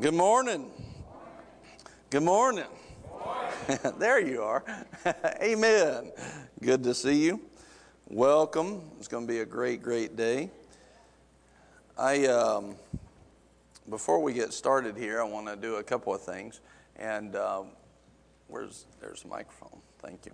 Good morning. Good morning. there you are. Amen. Good to see you. Welcome. It's going to be a great, great day. I um, before we get started here, I want to do a couple of things. And um, where's there's the microphone? Thank you.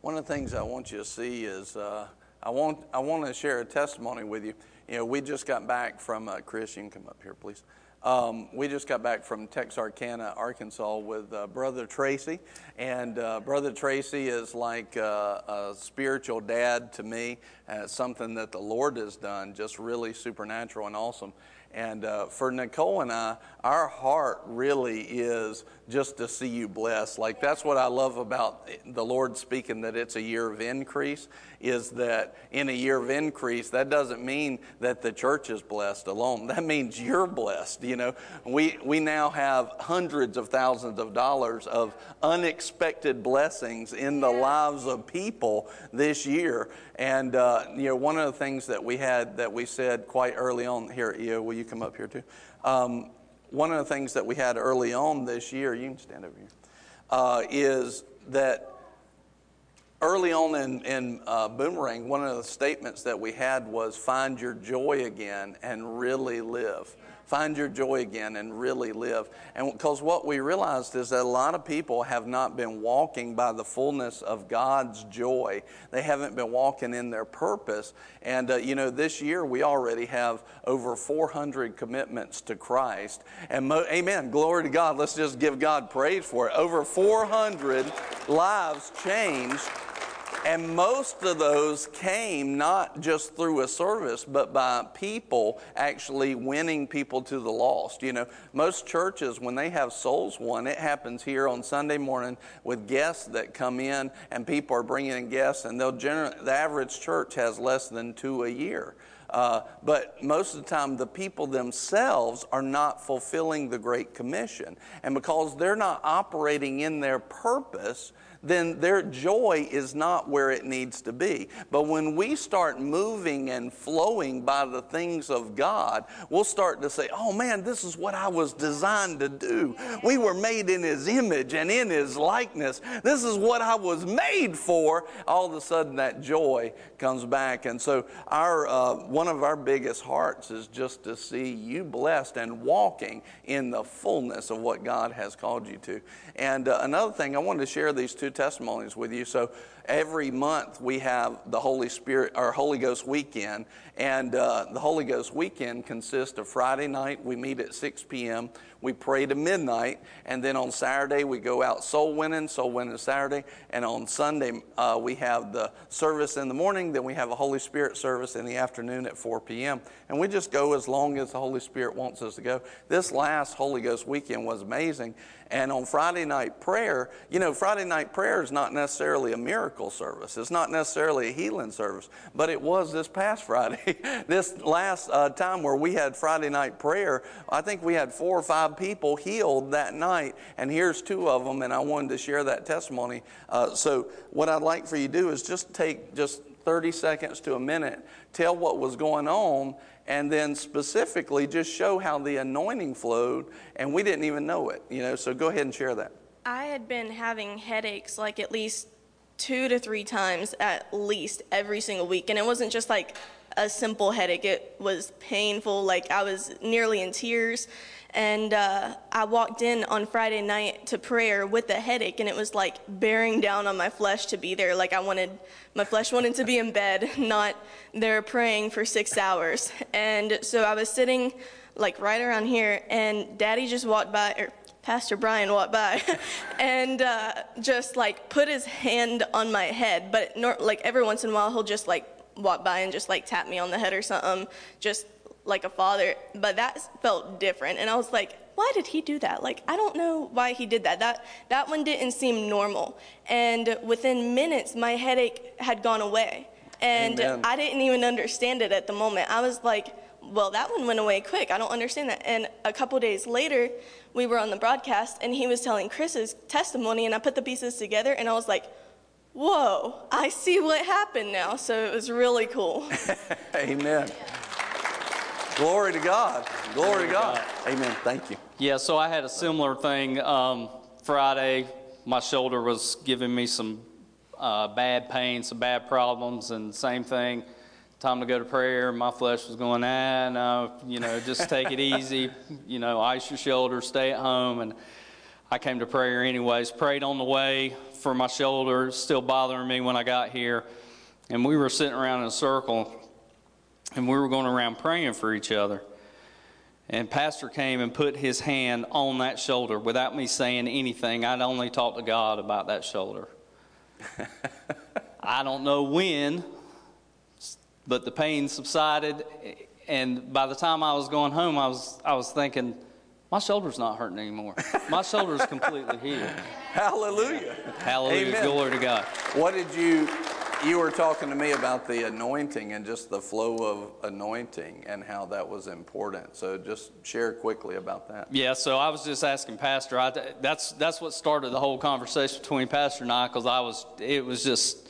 One of the things I want you to see is uh, I want I want to share a testimony with you. You know, we just got back from Chris. You can come up here, please. Um, we just got back from Texarkana, Arkansas, with uh, Brother Tracy, and uh, Brother Tracy is like uh, a spiritual dad to me. Uh, something that the Lord has done, just really supernatural and awesome. And uh, for Nicole and I, our heart really is just to see you blessed. Like that's what I love about the Lord speaking that it's a year of increase, is that in a year of increase, that doesn't mean that the church is blessed alone. That means you're blessed. You know, we, we now have hundreds of thousands of dollars of unexpected blessings in the lives of people this year. And, uh, you know, one of the things that we had that we said quite early on here, Eo, will you come up here too? Um, one of the things that we had early on this year, you can stand over here, uh, is that early on in, in uh, Boomerang, one of the statements that we had was find your joy again and really live. Find your joy again and really live. And because what we realized is that a lot of people have not been walking by the fullness of God's joy. They haven't been walking in their purpose. And, uh, you know, this year we already have over 400 commitments to Christ. And, mo- amen, glory to God. Let's just give God praise for it. Over 400 lives changed and most of those came not just through a service, but by people actually winning people to the lost. You know, most churches, when they have souls won, it happens here on Sunday morning with guests that come in, and people are bringing in guests, and they'll generally, the average church has less than two a year. Uh, but most of the time, the people themselves are not fulfilling the Great Commission. And because they're not operating in their purpose, then their joy is not where it needs to be. But when we start moving and flowing by the things of God, we'll start to say, oh man, this is what I was designed to do. We were made in His image and in His likeness. This is what I was made for. All of a sudden, that joy comes back. And so, our, uh, one of our biggest hearts is just to see you blessed and walking in the fullness of what God has called you to. And uh, another thing, I wanted to share these two testimonies with you. So every month we have the Holy Spirit, our Holy Ghost weekend, and uh, the Holy Ghost weekend consists of Friday night, we meet at 6 p.m., we pray to midnight, and then on Saturday we go out soul winning, soul winning Saturday, and on Sunday uh, we have the service in the morning, then we have a Holy Spirit service in the afternoon at 4 p.m., and we just go as long as the Holy Spirit wants us to go. This last Holy Ghost weekend was amazing, and on Friday night prayer, you know, Friday night prayer is not necessarily a miracle service. It's not necessarily a healing service, but it was this past Friday. this last uh, time where we had Friday night prayer, I think we had four or five people healed that night, and here's two of them, and I wanted to share that testimony. Uh, so, what I'd like for you to do is just take just 30 seconds to a minute, tell what was going on, and then specifically just show how the anointing flowed, and we didn't even know it. You know, so go ahead and share that. I had been having headaches like at least two to three times at least every single week, and it wasn't just like a simple headache. It was painful. Like I was nearly in tears. And uh, I walked in on Friday night to prayer with a headache, and it was like bearing down on my flesh to be there. Like I wanted, my flesh wanted to be in bed, not there praying for six hours. And so I was sitting like right around here, and Daddy just walked by, or Pastor Brian walked by, and uh, just like put his hand on my head. But nor- like every once in a while, he'll just like walk by and just like tap me on the head or something, just like a father. But that felt different, and I was like, why did he do that? Like I don't know why he did that. That that one didn't seem normal. And within minutes, my headache had gone away, and Amen. I didn't even understand it at the moment. I was like. Well, that one went away quick. I don't understand that. And a couple days later, we were on the broadcast, and he was telling Chris's testimony, and I put the pieces together, and I was like, whoa, I see what happened now. So it was really cool. Amen. Glory to God. Glory to God. Amen. Thank you. Yeah, so I had a similar thing um, Friday. My shoulder was giving me some uh, bad pain, some bad problems, and same thing. Time to go to prayer. My flesh was going, ah, no, you know, just take it easy. You know, ice your shoulder, stay at home. And I came to prayer anyways. Prayed on the way for my shoulder, still bothering me when I got here. And we were sitting around in a circle, and we were going around praying for each other. And Pastor came and put his hand on that shoulder without me saying anything. I'd only talked to God about that shoulder. I don't know when, but the pain subsided. And by the time I was going home, I was, I was thinking, my shoulder's not hurting anymore. My shoulder's completely healed. Hallelujah. Hallelujah. Amen. Glory to God. What did you, you were talking to me about the anointing and just the flow of anointing and how that was important. So just share quickly about that. Yeah, so I was just asking Pastor. I, that's that's what started the whole conversation between Pastor and I, because I was it was just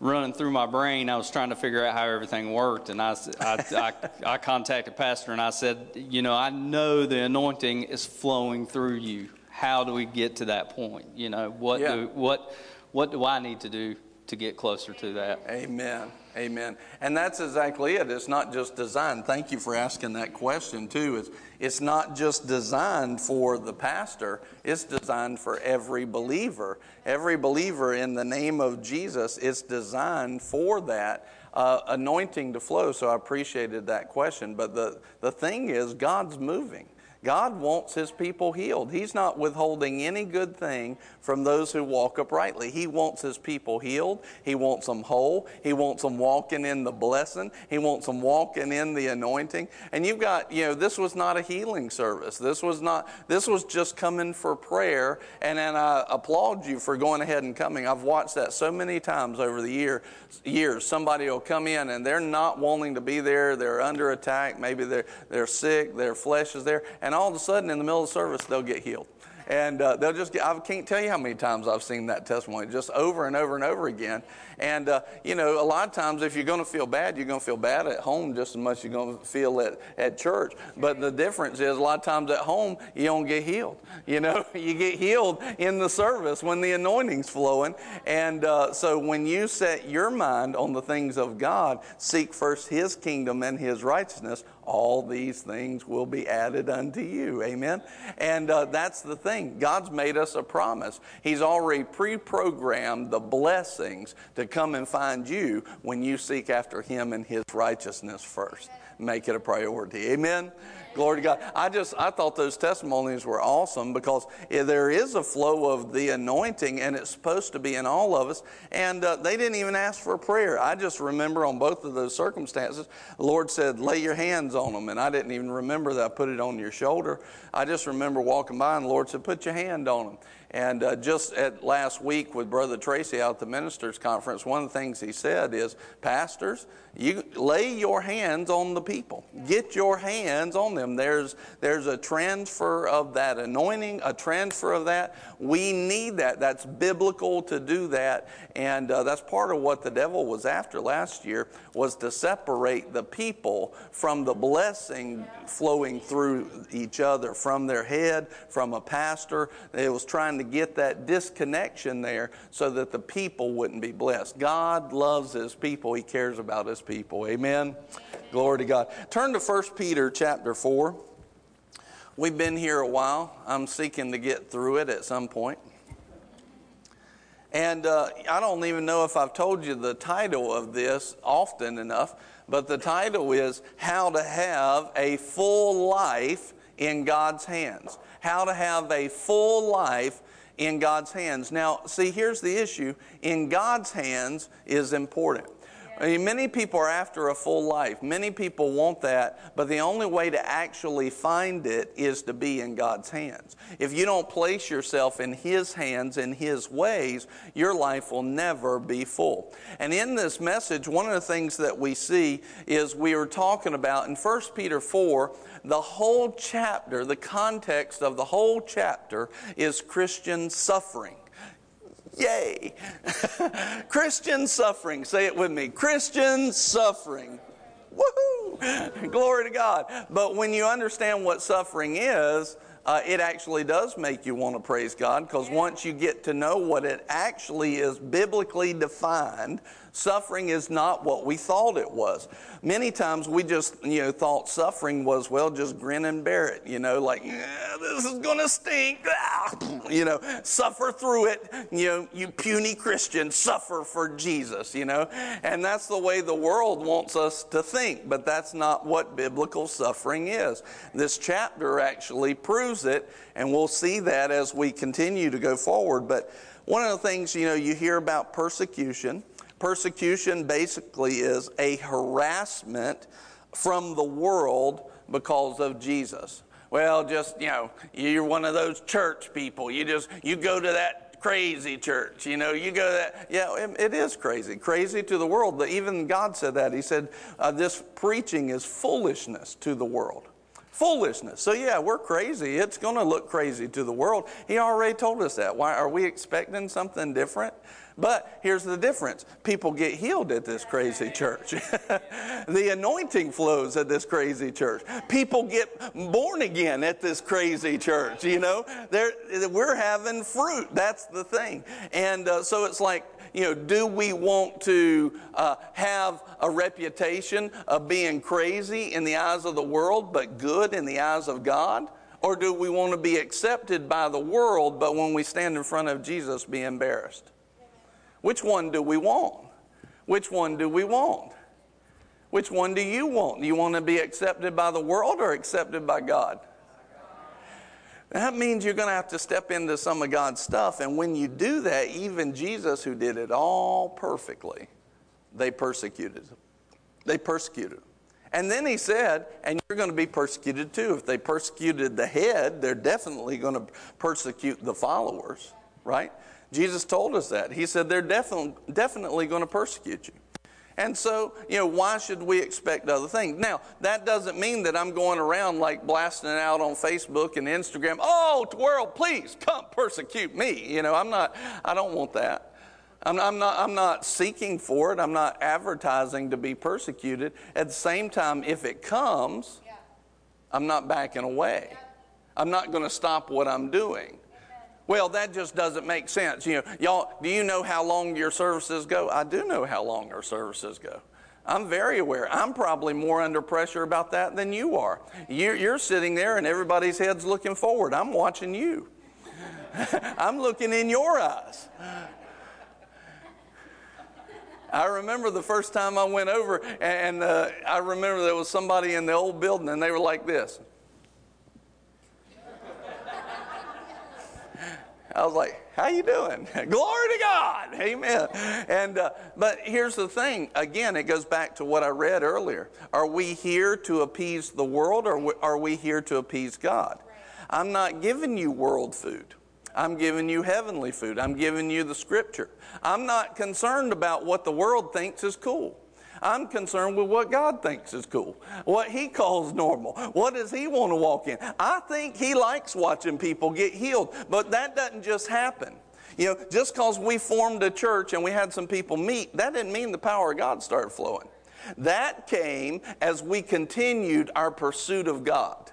running through my brain. I was trying to figure out how everything worked, and I I, I, I contacted Pastor and I said, you know, I know the anointing is flowing through you. How do we get to that point? You know, what Yeah. do what what do I need to do to get closer to that? Amen. Amen. And that's exactly it. It's not just designed. Thank you for asking that question, too. It's, it's not just designed for the pastor, it's designed for every believer. Every believer in the name of Jesus, it's designed for that uh, anointing to flow. So I appreciated that question. But the, the thing is, God's moving. God wants his people healed. He's not withholding any good thing from those who walk uprightly. He wants his people healed. He wants them whole. He wants them walking in the blessing. He wants them walking in the anointing. And you've got, you know, this was not a healing service. This was not, this was just coming for prayer. And, and I applaud you for going ahead and coming. I've watched that so many times over the year, years. Somebody will come in and they're not wanting to be there. They're under attack. Maybe they're, they're sick. Their flesh is there. And all of a sudden, in the middle of the service, they'll get healed. And uh, they'll just get, I can't tell you how many times I've seen that testimony, just over and over and over again. And, uh, you know, a lot of times if you're going to feel bad, you're going to feel bad at home just as much as you're going to feel at, at church. But the difference is a lot of times at home, you don't get healed. You know, you get healed in the service when the anointing's flowing. And uh, so when you set your mind on the things of God, seek first His kingdom and His righteousness, all these things will be added unto you. Amen. And uh, that's the thing. God's made us a promise. He's already pre programmed the blessings to come and find you when you seek after Him and His righteousness first. Make it a priority. Amen. Glory to God. I just I thought those testimonies were awesome because there is a flow of the anointing and it's supposed to be in all of us. And uh, they didn't even ask for prayer. I just remember on both of those circumstances, the Lord said, "Lay your hands on them," and I didn't even remember that I put it on your shoulder. I just remember walking by and the Lord said, "Put your hand on them." And uh, just at last week with Brother Tracy out at the ministers' conference, one of the things he said is, Pastors, you lay your hands on the people. Get your hands on them. There's, there's a transfer of that anointing, a transfer of that. We need that. That's biblical to do that. And uh, that's part of what the devil was after last year was to separate the people from the blessing flowing through each other, from their head, from a pastor. It was trying to get that disconnection there so that the people wouldn't be blessed. God loves his people. He cares about his people. Amen. Glory to God. Turn to 1 Peter chapter 4. We've been here a while. I'm seeking to get through it at some point. And uh, I don't even know if I've told you the title of this often enough, but the title is How to Have a Full Life in God's Hands. How to Have a Full Life in God's Hands. Now, see, here's the issue in God's hands is important. I mean, many people are after a full life. Many people want that, but the only way to actually find it is to be in God's hands. If you don't place yourself in His hands, in His ways, your life will never be full. And in this message, one of the things that we see is we are talking about in 1 Peter 4, the whole chapter, the context of the whole chapter is Christian suffering. Yay! Christian suffering. Say it with me. Christian suffering. Woohoo! Glory to God. But when you understand what suffering is, uh, it actually does make you want to praise God because once you get to know what it actually is biblically defined, suffering is not what we thought it was. Many times we just, you know, thought suffering was, well, just grin and bear it, you know, like, yeah, this is going to stink, ah, you know, suffer through it, you know, you puny Christian, suffer for Jesus, you know, and that's the way the world wants us to think, but that's not what biblical suffering is. This chapter actually proves it, and we'll see that as we continue to go forward, but one of the things, you know, you hear about persecution. Persecution basically is a harassment from the world because of Jesus. Well, just, you know, you're one of those church people. You just, you go to that crazy church. You know, you go that. Yeah, it, it is crazy. Crazy to the world. But even God said that. He said, uh, this preaching is foolishness to the world. Foolishness. So, yeah, we're crazy. It's going to look crazy to the world. He already told us that. Why are we expecting something different? But here's the difference people get healed at this crazy church, the anointing flows at this crazy church. People get born again at this crazy church. You know, They're, we're having fruit. That's the thing. And uh, so it's like, you know, do we want to uh, have a reputation of being crazy in the eyes of the world, but good in the eyes of God? Or do we want to be accepted by the world, but when we stand in front of Jesus, be embarrassed? Which one do we want? Which one do we want? Which one do you want? Do you want to be accepted by the world or accepted by God? That means you're going to have to step into some of God's stuff. And when you do that, even Jesus, who did it all perfectly, they persecuted him. They persecuted him. And then he said, and you're going to be persecuted too. If they persecuted the head, they're definitely going to persecute the followers, right? Jesus told us that. He said they're definitely, definitely going to persecute you. And so, you know, why should we expect other things? Now, that doesn't mean that I'm going around like blasting it out on Facebook and Instagram. Oh, world, please come persecute me. You know, I'm not, I don't want that. I'm, I'm, not, I'm not seeking for it. I'm not advertising to be persecuted. At the same time, if it comes. I'm not backing away. I'm not going to stop what I'm doing. Well, that just doesn't make sense. You know, y'all, do you know how long your services go? I do know how long our services go. I'm very aware. I'm probably more under pressure about that than you are. You're, sitting there and everybody's head's looking forward. I'm watching you. I'm looking in your eyes. I remember the first time I went over, and uh, I remember there was somebody in the old building, and they were like this. I was like, "How you doing? Glory to God, Amen." And uh, but here's the thing. Again, it goes back to what I read earlier. Are we here to appease the world, or are we here to appease God? I'm not giving you world food. I'm giving you heavenly food. I'm giving you the Scripture. I'm not concerned about what the world thinks is cool. I'm concerned with what God thinks is cool, what He calls normal. What does He want to walk in? I think He likes watching people get healed, but that doesn't just happen. You know, just because we formed a church and we had some people meet, that didn't mean the power of God started flowing. That came as we continued our pursuit of God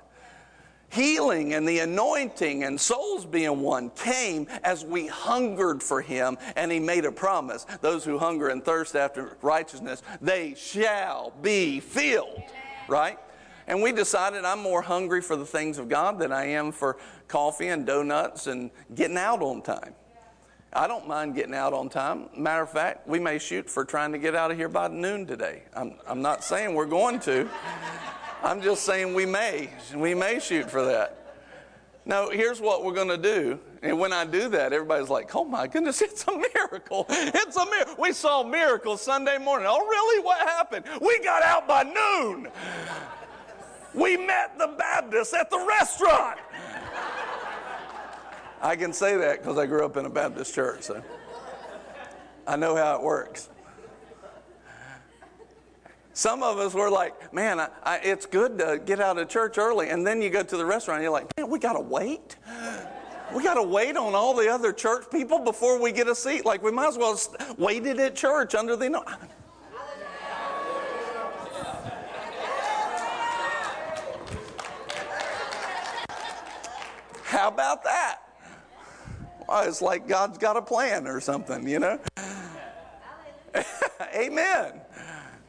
healing and the anointing and souls being won came as we hungered for him and he made a promise those who hunger and thirst after righteousness they shall be filled right and we decided i'm more hungry for the things of god than i am for coffee and donuts and getting out on time I don't mind getting out on time. Matter of fact, we may shoot for trying to get out of here by noon today. I'm, I'm not saying we're going to. I'm just saying we may. We may shoot for that. No, here's what we're going to do. And when I do that, everybody's like, oh my goodness, it's a miracle. It's a miracle. We saw miracles Sunday morning. Oh, really? What happened? We got out by noon. We met the Baptists at the restaurant. I can say that because I grew up in a Baptist church, so I know how it works. Some of us were like, man, I, I, it's good to get out of church early. And then you go to the restaurant and you're like, man, we got to wait. We got to wait on all the other church people before we get a seat. Like, we might as well st- it at church under the. No- How about that? Well, it's like God's got a plan or something, you know? Amen.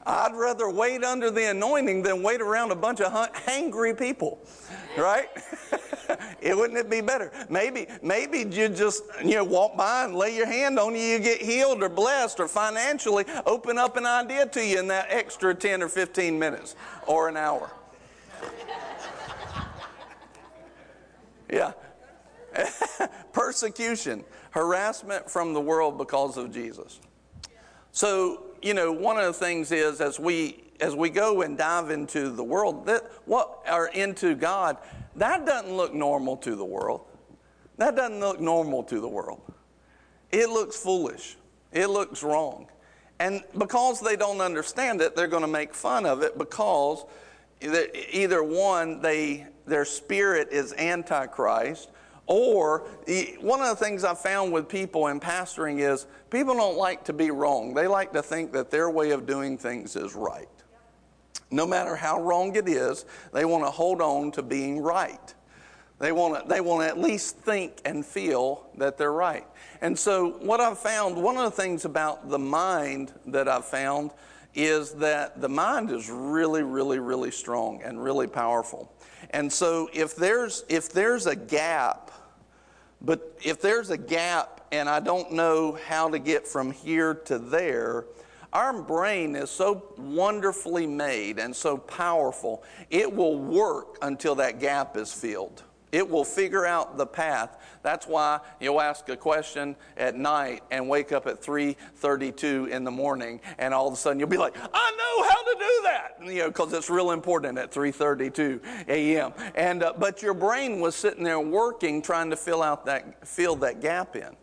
I'd rather wait under the anointing than wait around a bunch of hangry people, right? it wouldn't it be better? Maybe, maybe you just you know walk by and lay your hand on you, you get healed or blessed or financially open up an idea to you in that extra ten or fifteen minutes or an hour. yeah. Persecution, harassment from the world because of Jesus. So, you know, one of the things is as we as we go and dive into the world, that what are into God, that doesn't look normal to the world. That doesn't look normal to the world. It looks foolish. It looks wrong. And because they don't understand it, they're going to make fun of it because either one, they, their spirit is antichrist, or one of the things I've found with people in pastoring is people don't like to be wrong. They like to think that their way of doing things is right. No matter how wrong it is, they want to hold on to being right. They want to, they want to at least think and feel that they're right. And so, what I've found, one of the things about the mind that I've found is that the mind is really, really, really strong and really powerful. And so, if there's, if there's a gap but if there's a gap and I don't know how to get from here to there, our brain is so wonderfully made and so powerful, it will work until that gap is filled. It will figure out the path. That's why you'll ask a question at night and wake up at 3:32 in the morning, and all of a sudden you'll be like, "I know how to do that," you know, because it's real important at 3:32 a.m. And uh, but your brain was sitting there working, trying to fill out that fill that gap in,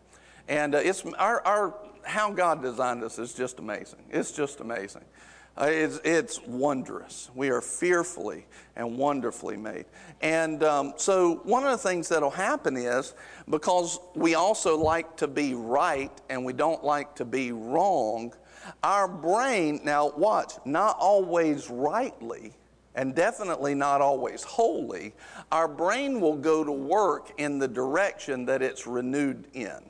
and uh, it's our, our how God designed us is just amazing. It's just amazing. Uh, it's, it's, wondrous. We are fearfully and wonderfully made. And um, so, one of the things that'll happen is because we also like to be right and we don't like to be wrong, our brain, now watch, not always rightly, and definitely not always wholly, our brain will go to work in the direction that it's renewed in.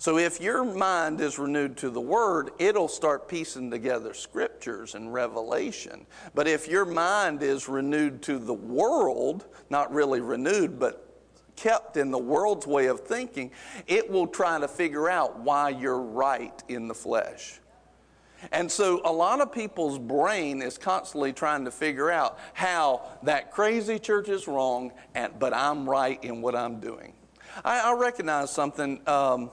So if your mind is renewed to the Word, it'll start piecing together scriptures and revelation. But if your mind is renewed to the world, not really renewed, but kept in the world's way of thinking, it will try to figure out why you're right in the flesh. And so a lot of people's brain is constantly trying to figure out how that crazy church is wrong, and, but I'm right in what I'm doing. I, I recognize something. Um,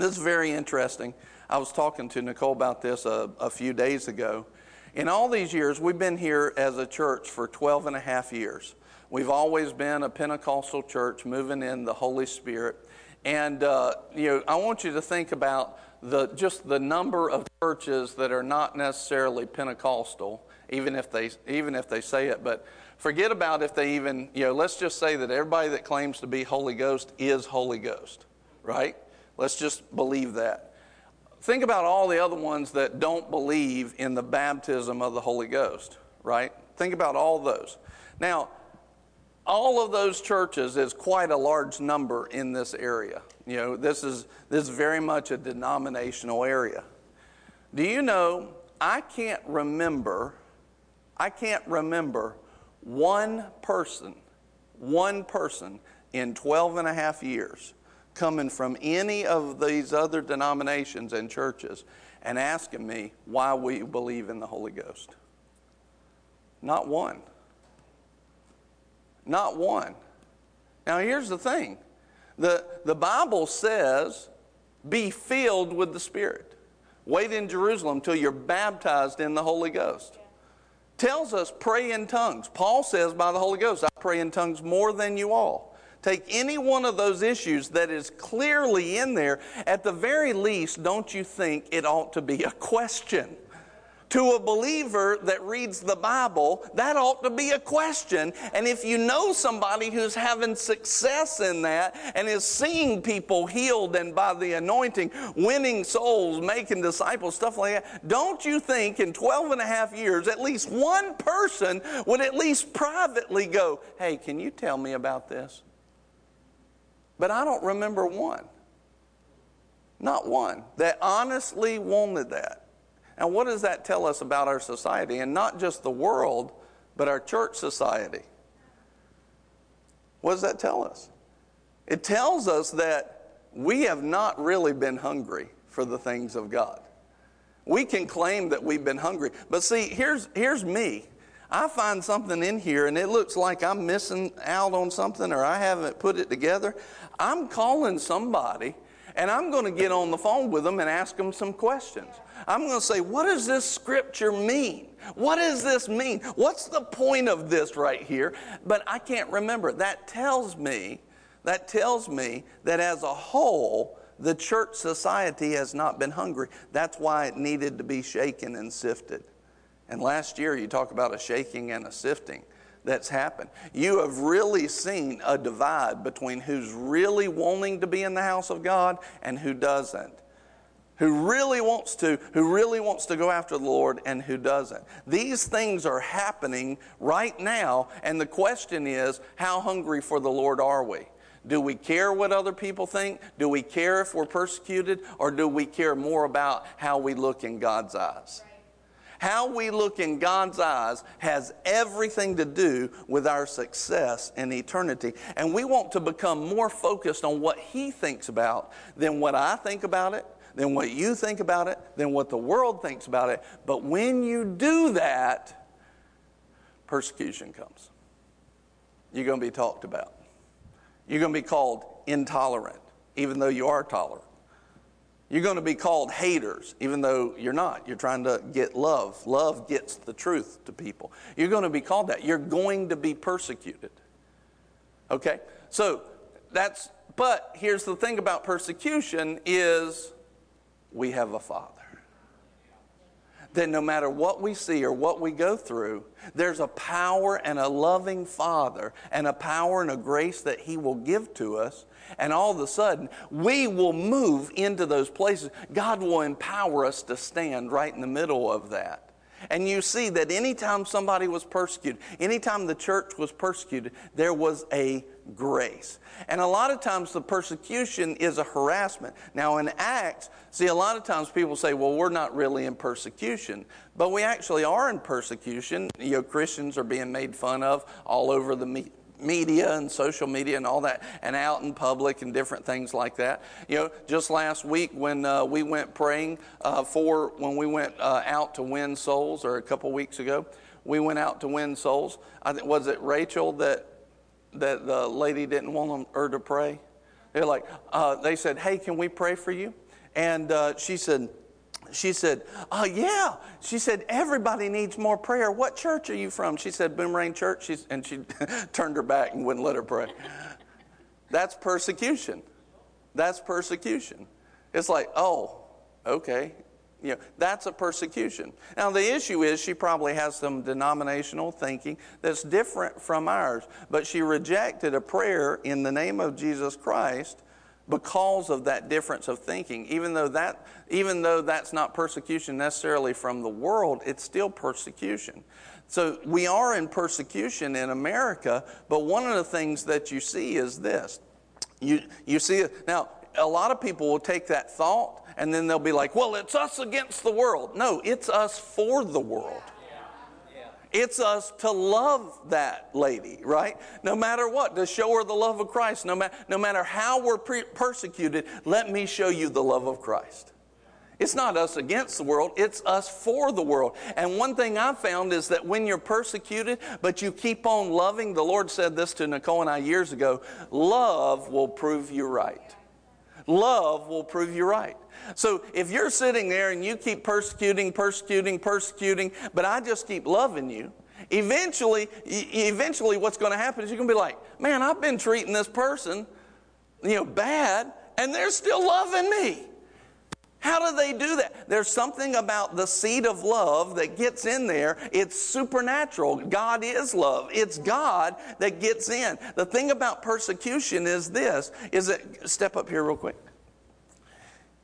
this is very interesting. I was talking to Nicole about this a, a few days ago. In all these years, we've been here as a church for 12 and a half years. We've always been a Pentecostal church moving in the Holy Spirit. And, uh, you know, I want you to think about the, just the number of churches that are not necessarily Pentecostal, even if they, even if they say it. But forget about if they even, you know, let's just say that everybody that claims to be Holy Ghost is Holy Ghost, right? Let's just believe that. Think about all the other ones that don't believe in the baptism of the Holy Ghost, right? Think about all those. Now, all of those churches is quite a large number in this area. You know, this is this is very much a denominational area. Do you know I can't remember I can't remember one person, one person in 12 and a half years coming from any of these other denominations and churches and asking me why we believe in the Holy Ghost. Not one. Not one. Now, here's the thing the, the Bible says, be filled with the Spirit. Wait in Jerusalem till you're baptized in the Holy Ghost. Tells us, pray in tongues. Paul says, by the Holy Ghost, I pray in tongues more than you all. Take any one of those issues that is clearly in there, at the very least, don't you think it ought to be a question? To a believer that reads the Bible, that ought to be a question. And if you know somebody who's having success in that and is seeing people healed and by the anointing, winning souls, making disciples, stuff like that, don't you think in 12 and a half years, at least one person would at least privately go, Hey, can you tell me about this? But I don't remember one. Not one that honestly wanted that. And what does that tell us about our society? And not just the world, but our church society. What does that tell us? It tells us that we have not really been hungry for the things of God. We can claim that we've been hungry. But see, here's, here's me. I find something in here and it looks like I'm missing out on something or I haven't put it together. I'm calling somebody and I'm going to get on the phone with them and ask them some questions. I'm going to say, What does this scripture mean? What does this mean? What's the point of this right here? But I can't remember. That tells me, that tells me that as a whole, the church society has not been hungry. That's why it needed to be shaken and sifted. And last year, you talk about a shaking and a sifting that's happened. You have really seen a divide between who's really wanting to be in the house of God and who doesn't. Who really wants to, who really wants to go after the Lord and who doesn't. These things are happening right now, and the question is, how hungry for the Lord are we? Do we care what other people think? Do we care if we're persecuted? Or do we care more about how we look in God's eyes? How we look in God's eyes has everything to do with our success in eternity. And we want to become more focused on what He thinks about than what I think about it, than what you think about it, than what the world thinks about it. But when you do that, persecution comes. You're going to be talked about. You're going to be called intolerant, even though you are tolerant. You're going to be called haters, even though you're not. You're trying to get love. Love gets the truth to people. You're going to be called that. You're going to be persecuted. Okay? So that's, but here's the thing about persecution is we have a father. That no matter what we see or what we go through, there's a power and a loving father and a power and a grace that he will give to us and all of a sudden, we will move into those places. God will empower us to stand right in the middle of that. And you see that anytime somebody was persecuted, anytime the church was persecuted, there was a grace. And a lot of times the persecution is a harassment. Now, in Acts, see, a lot of times people say, well, we're not really in persecution. But we actually are in persecution. You know, Christians are being made fun of all over the media and social media and all that, and out in public and different things like that. You know, just last week when uh, we went praying uh, for, when we went uh, out to win souls, or a couple weeks ago, we went out to win souls. I think, was it Rachel that, that the lady didn't want her to pray? They're like, uh, they said, hey, can we pray for you? And uh, she said, she said, Oh, Yeah. She said, Everybody needs more prayer. What church are you from? She said, Boomerang Church. She's, and she turned her back and wouldn't let her pray. That's persecution. That's persecution. It's like, oh, okay. You know, that's a persecution. Now, the issue is she probably has some denominational thinking that's different from ours, but she rejected a prayer in the name of Jesus Christ because of that difference of thinking. Even though, that, even though that's not persecution necessarily from the world, it's still persecution. So we are in persecution in America, but one of the things that you see is this. You, you see, now, a lot of people will take that thought and then they'll be like, well, it's us against the world. No, it's us for the world. It's us to love that lady, right? No matter what, to show her the love of Christ. No, ma- no matter how we're pre- persecuted, let me show you the love of Christ. It's not us against the world, it's us for the world. And one thing I've found is that when you're persecuted, but you keep on loving, the Lord said this to Nicole and I years ago love will prove you right. Love will prove you right. So if you're sitting there and you keep persecuting, persecuting, persecuting, but I just keep loving you, eventually, eventually what's going to happen is you're going to be like, man, I've been treating this person, you know, bad, and they're still loving me. How do they do that? There's something about the seed of love that gets in there. It's supernatural. God is love. It's God that gets in. The thing about persecution is this, is that, step up here real quick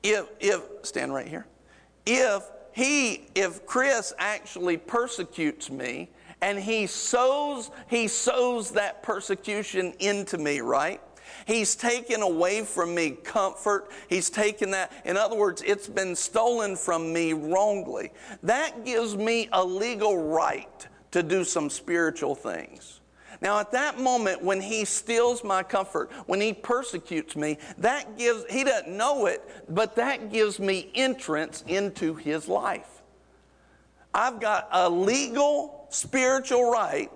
if, if, stand right here, if he, if Chris actually persecutes me and he sows, he sows that persecution into me, right? He's taken away from me comfort. He's taken that. In other words, it's been stolen from me wrongly. That gives me a legal right to do some spiritual things. Now, at that moment, when he steals my comfort, when he persecutes me, that gives, he doesn't know it, but that gives me entrance into his life. I've got a legal spiritual right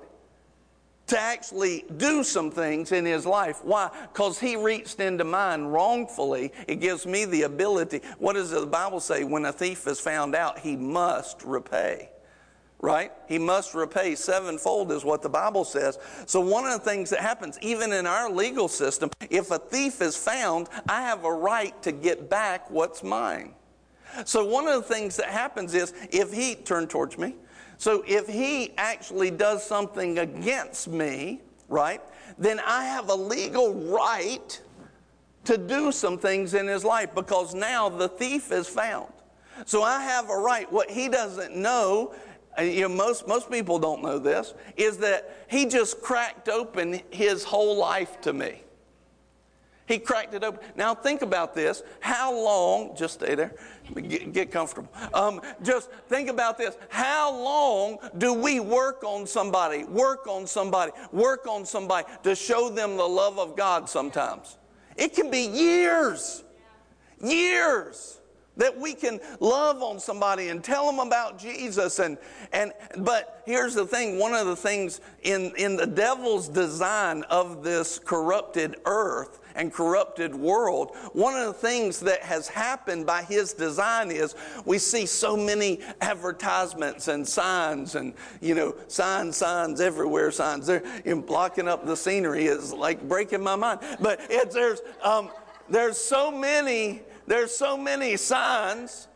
to actually do some things in his life. Why? Because he reached into mine wrongfully. It gives me the ability. What does the Bible say? When a thief is found out, he must repay. Right? He must repay sevenfold, is what the Bible says. So, one of the things that happens, even in our legal system, if a thief is found, I have a right to get back what's mine. So, one of the things that happens is if he, turn towards me, so if he actually does something against me, right, then I have a legal right to do some things in his life because now the thief is found. So I have a right. What he doesn't know, you know, most, most people don't know this, is that he just cracked open his whole life to me. He cracked it open. Now think about this. How long, just stay there, get, get comfortable. Um, just think about this. How long do we work on somebody, work on somebody, work on somebody to show them the love of God sometimes? It can be years, years that we can love on somebody and tell them about Jesus and and but here's the thing one of the things in in the devil's design of this corrupted earth and corrupted world, one of the things that has happened by his design is we see so many advertisements and signs and, you know, signs, signs everywhere, signs. They're know, blocking up the scenery is like breaking my mind. But it's, there's, um, there's so many, there's so many signs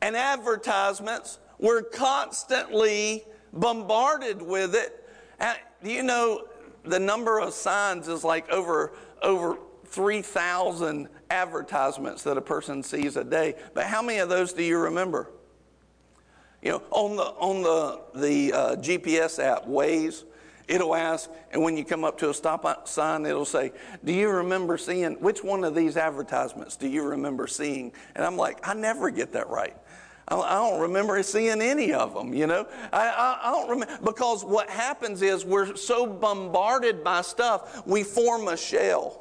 and advertisements. We're constantly bombarded with it. And, you know, the number of signs is like over over 3,000 advertisements that a person sees a day. But how many of those do you remember? You know, on the, on the, the uh, GPS app, Waze, it'll ask, and when you come up to a stop sign, it'll say, Do you remember seeing, which one of these advertisements do you remember seeing? And I'm like, I never get that right. I don't remember seeing any of them, you know. I, I, I, don't remember because what happens is we're so bombarded by stuff, we form a shell.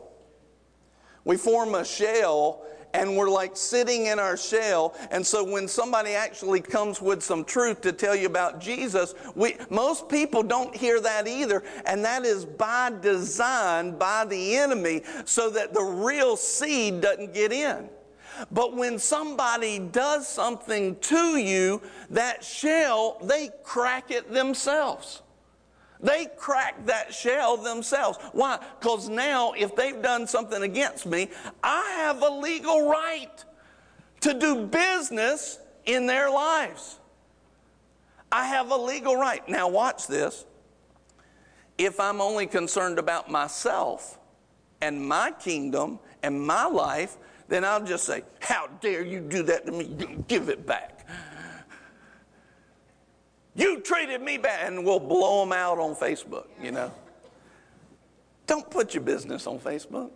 We form a shell and we're like sitting in our shell. And so when somebody actually comes with some truth to tell you about Jesus, we, most people don't hear that either. And that is by design by the enemy so that the real seed doesn't get in. But when somebody does something to you, that shell, they crack it themselves. They crack that shell themselves. Why? Because now, if they've done something against me, I have a legal right to do business in their lives. I have a legal right. Now, watch this. If I'm only concerned about myself and my kingdom and my life, then I'll just say, How dare you do that to me? Give it back. You treated me bad, and we'll blow them out on Facebook, you know. Don't put your business on Facebook.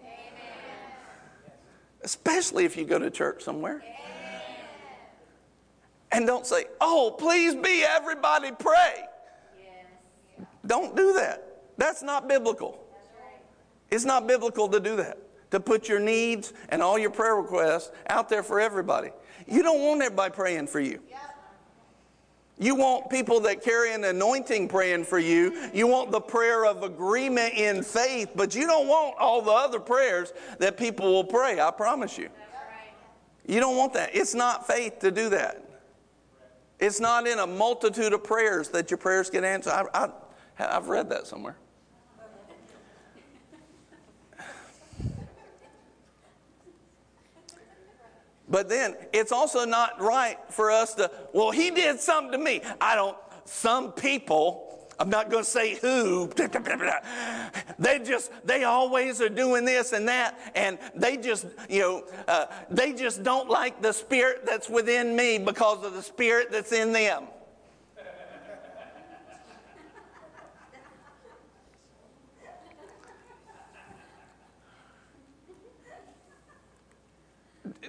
Especially if you go to church somewhere. And don't say, Oh, please be everybody pray. Don't do that. That's not biblical. It's not biblical to do that to put your needs and all your prayer requests out there for everybody. You don't want everybody praying for you. You want people that carry an anointing praying for you. You want the prayer of agreement in faith, but you don't want all the other prayers that people will pray. I promise you. You don't want that. It's not faith to do that. It's not in a multitude of prayers that your prayers get answered. I, I, I've read that somewhere. But then it's also not right for us to, well, he did something to me. I don't, some people, I'm not going to say who, they just, they always are doing this and that, and they just, you know, uh, they just don't like the spirit that's within me because of the spirit that's in them.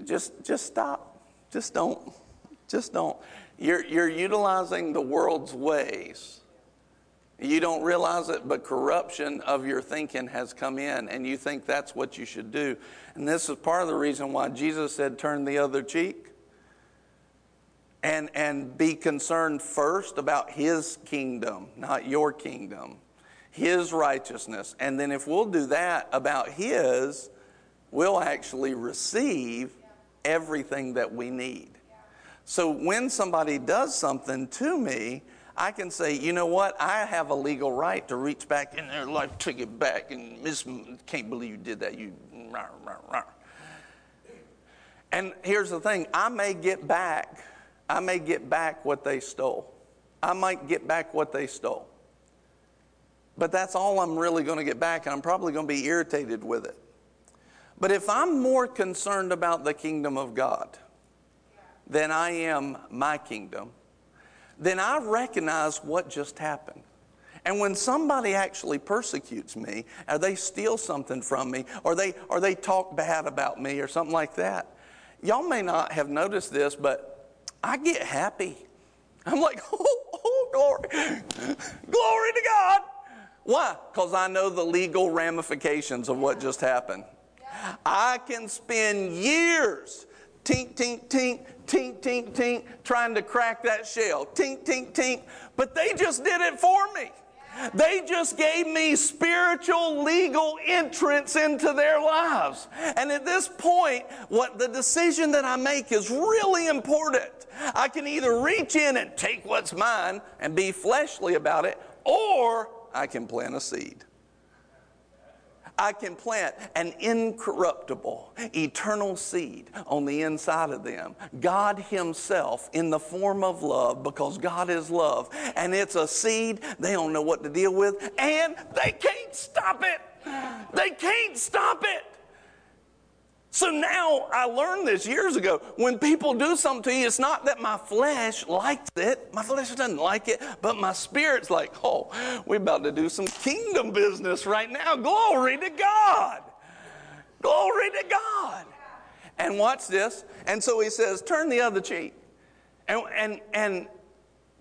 Just just stop. Just don't. Just don't. You're, you're utilizing the world's ways. You don't realize it, but corruption of your thinking has come in, and you think that's what you should do. And this is part of the reason why Jesus said, Turn the other cheek. And, and be concerned first about his kingdom, not your kingdom, his righteousness. And then, if we'll do that about his, we'll actually receive everything that we need. So when somebody does something to me, I can say, you know what? I have a legal right to reach back in their life, take it back, and miss, can't believe you did that. You, rah, rah, rah. and here's the thing: I may get back, I may get back what they stole. I might get back what they stole. But that's all I'm really going to get back, and I'm probably going to be irritated with it. But if I'm more concerned about the kingdom of God, than I am my kingdom, then I recognize what just happened. And when somebody actually persecutes me, or they steal something from me, or they, or they talk bad about me, or something like that, y'all may not have noticed this, but I get happy. I'm like, oh, oh glory. glory to God. Why? Because I know the legal ramifications of what just happened. I can spend years tink, tink, tink, tink, tink, tink, trying to crack that shell. Tink, tink, tink. But they just did it for me. They just gave me spiritual legal entrance into their lives. And at this point, what the decision that I make is really important. I can either reach in and take what's mine and be fleshly about it, or I can plant a seed. I can plant an incorruptible, eternal seed on the inside of them. God Himself in the form of love, because God is love. And it's a seed they don't know what to deal with, and they can't stop it. They can't stop it. So now I learned this years ago. When people do something to you, it's not that my flesh likes it. My flesh doesn't like it, but my spirit's like, oh, we're about to do some kingdom business right now. Glory to God. Glory to God. And watch this. And so he says, turn the other cheek. And, and, and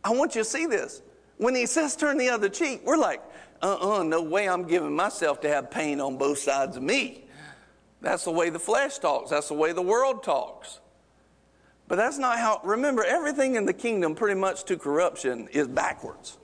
I want you to see this. When he says turn the other cheek, we're like, uh uh-uh, uh, no way I'm giving myself to have pain on both sides of me. That's the way the flesh talks, that's the way the world talks. But that's not how, remember, everything in the kingdom, pretty much to corruption, is backwards.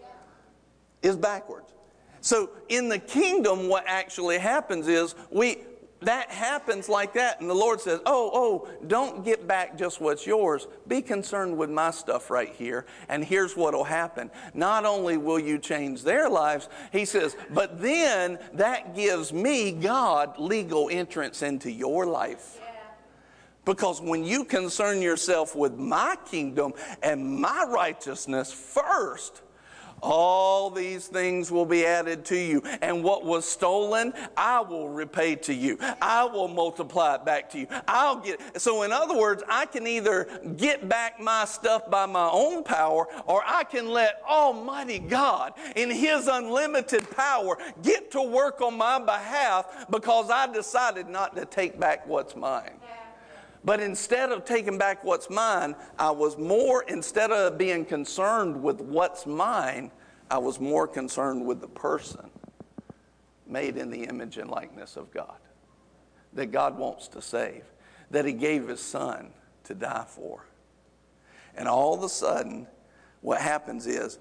Is backwards. So in the kingdom, what actually happens is we, that happens like that. And the Lord says, Oh, oh, don't get back just what's yours. Be concerned with my stuff right here. And here's what will happen. Not only will you change their lives, He says, but then that gives me, God, legal entrance into your life. Because when you concern yourself with my kingdom and my righteousness first, all these things will be added to you. And what was stolen, I will repay to you. I will multiply it back to you. I'll get so in other words, I can either get back my stuff by my own power, or I can let Almighty God in His unlimited power get to work on my behalf because I decided not to take back what's mine. But instead of taking back what's mine, I was more, instead of being concerned with what's mine, I was more concerned with the person made in the image and likeness of God that God wants to save, that He gave His Son to die for. And all of a sudden, what happens is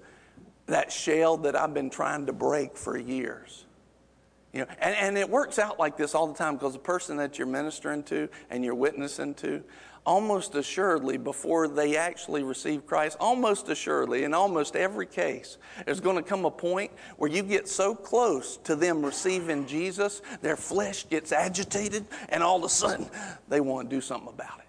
that shell that I've been trying to break for years you know, and, and it works out like this all the time because the person that you're ministering to and you're witnessing to, almost assuredly, before they actually receive Christ, almost assuredly, in almost every case, there's going to come a point where you get so close to them receiving Jesus, their flesh gets agitated, and all of a sudden they want to do something about it.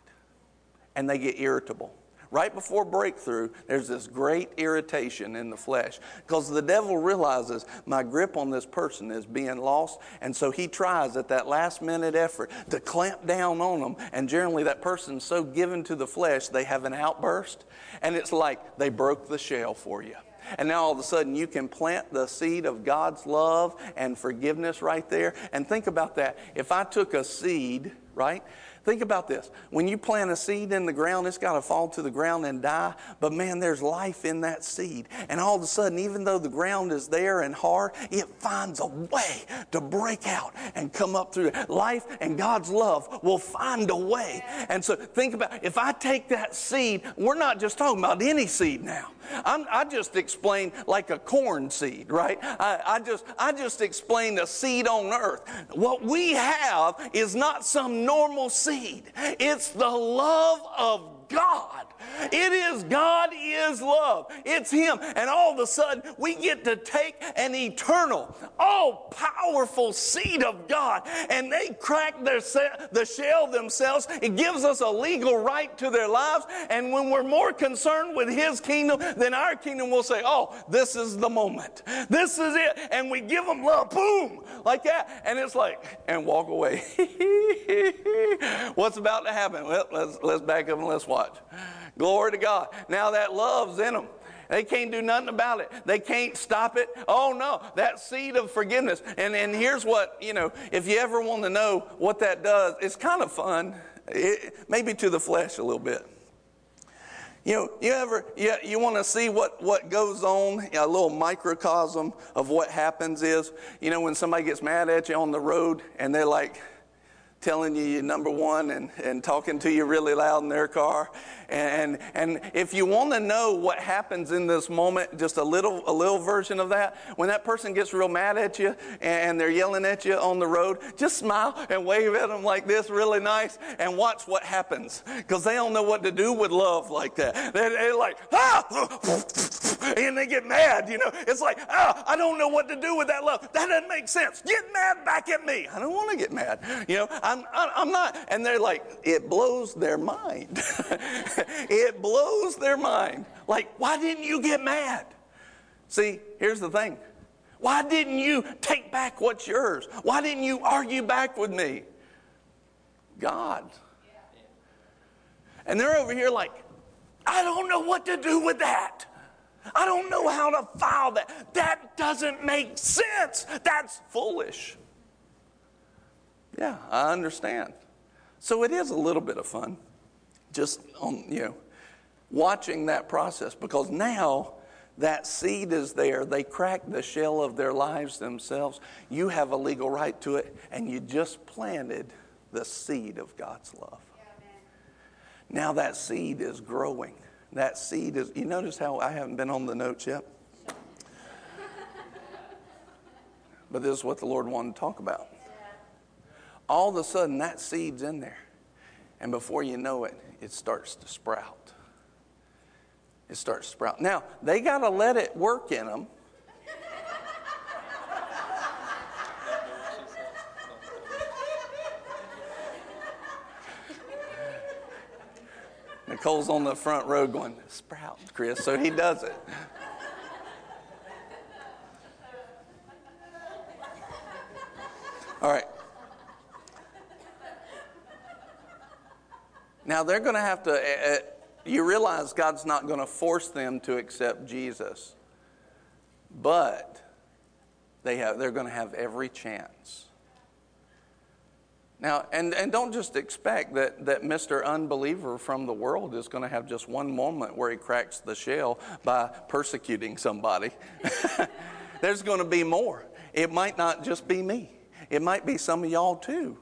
And they get irritable right before breakthrough, there's this great irritation in the flesh because the devil realizes my grip on this person is being lost. And so he tries at that last minute effort to clamp down on them. And generally, that person's so given to the flesh, they have an outburst. And it's like they broke the shell for you. And now all of a sudden you can plant the seed of God's love and forgiveness right there. And think about that. If I took a seed, right, Think about this. When you plant a seed in the ground, it's got to fall to the ground and die. But man, there's life in that seed. And all of a sudden, even though the ground is there and hard, it finds a way to break out and come up through it. Life and God's love will find a way. And so think about if I take that seed, we're not just talking about any seed now. I'm, i just explained like a corn seed, right? I, I, just I just explained a seed on earth. What we have is not some normal seed. It's the love of God. It is God is love. It's Him. And all of a sudden, we get to take an eternal, all powerful seed of God, and they crack their the shell themselves. It gives us a legal right to their lives. And when we're more concerned with His kingdom than our kingdom, we'll say, Oh, this is the moment. This is it. And we give them love. Boom! Like that. And it's like, and walk away. What's about to happen? Well, let's, let's back up and let's watch. Glory to God. Now that love's in them. They can't do nothing about it. They can't stop it. Oh no, that seed of forgiveness. And and here's what, you know, if you ever want to know what that does, it's kind of fun. It, maybe to the flesh a little bit. You know, you ever you, you want to see what, what goes on, a little microcosm of what happens is, you know, when somebody gets mad at you on the road and they're like, telling you you're number one and, and talking to you really loud in their car. And, and if you want to know what happens in this moment, just a little, a little version of that, when that person gets real mad at you and they're yelling at you on the road, just smile and wave at them like this really nice and watch what happens. Because they don't know what to do with love like that. They're, they're like, ah! and they get mad, you know. It's like, ah, I don't know what to do with that love. That doesn't make sense. Get mad back at me. I don't want to get mad. You know, I'm, I'm not. And they're like, it blows their mind. it blows their mind. Like, why didn't you get mad? See, here's the thing. Why didn't you take back what's yours? Why didn't you argue back with me? God. And they're over here like, I don't know what to do with that. I don't know how to file that. That doesn't make sense. That's foolish. Yeah, I understand. So it is a little bit of fun just on, you know, watching that process because now that seed is there. They crack the shell of their lives themselves. You have a legal right to it, and you just planted the seed of God's love. now that seed is growing. That seed is, you notice how I haven't been on the notes yet? but this is what the Lord wanted to talk about. All of a sudden, that seed's in there. And before you know it, it starts to sprout. It starts to sprout. Now, they got to let it work in them. Nicole's on the front row going, Sprout, Chris. So he does it. All right. Now they're going to have to, uh, you realize God's not going to force them to accept Jesus, but they have, they're going to have every chance. Now, and, and don't just expect that, that Mr. Unbeliever from the world is going to have just one moment where he cracks the shell by persecuting somebody. There's going to be more. It might not just be me, it might be some of y'all too.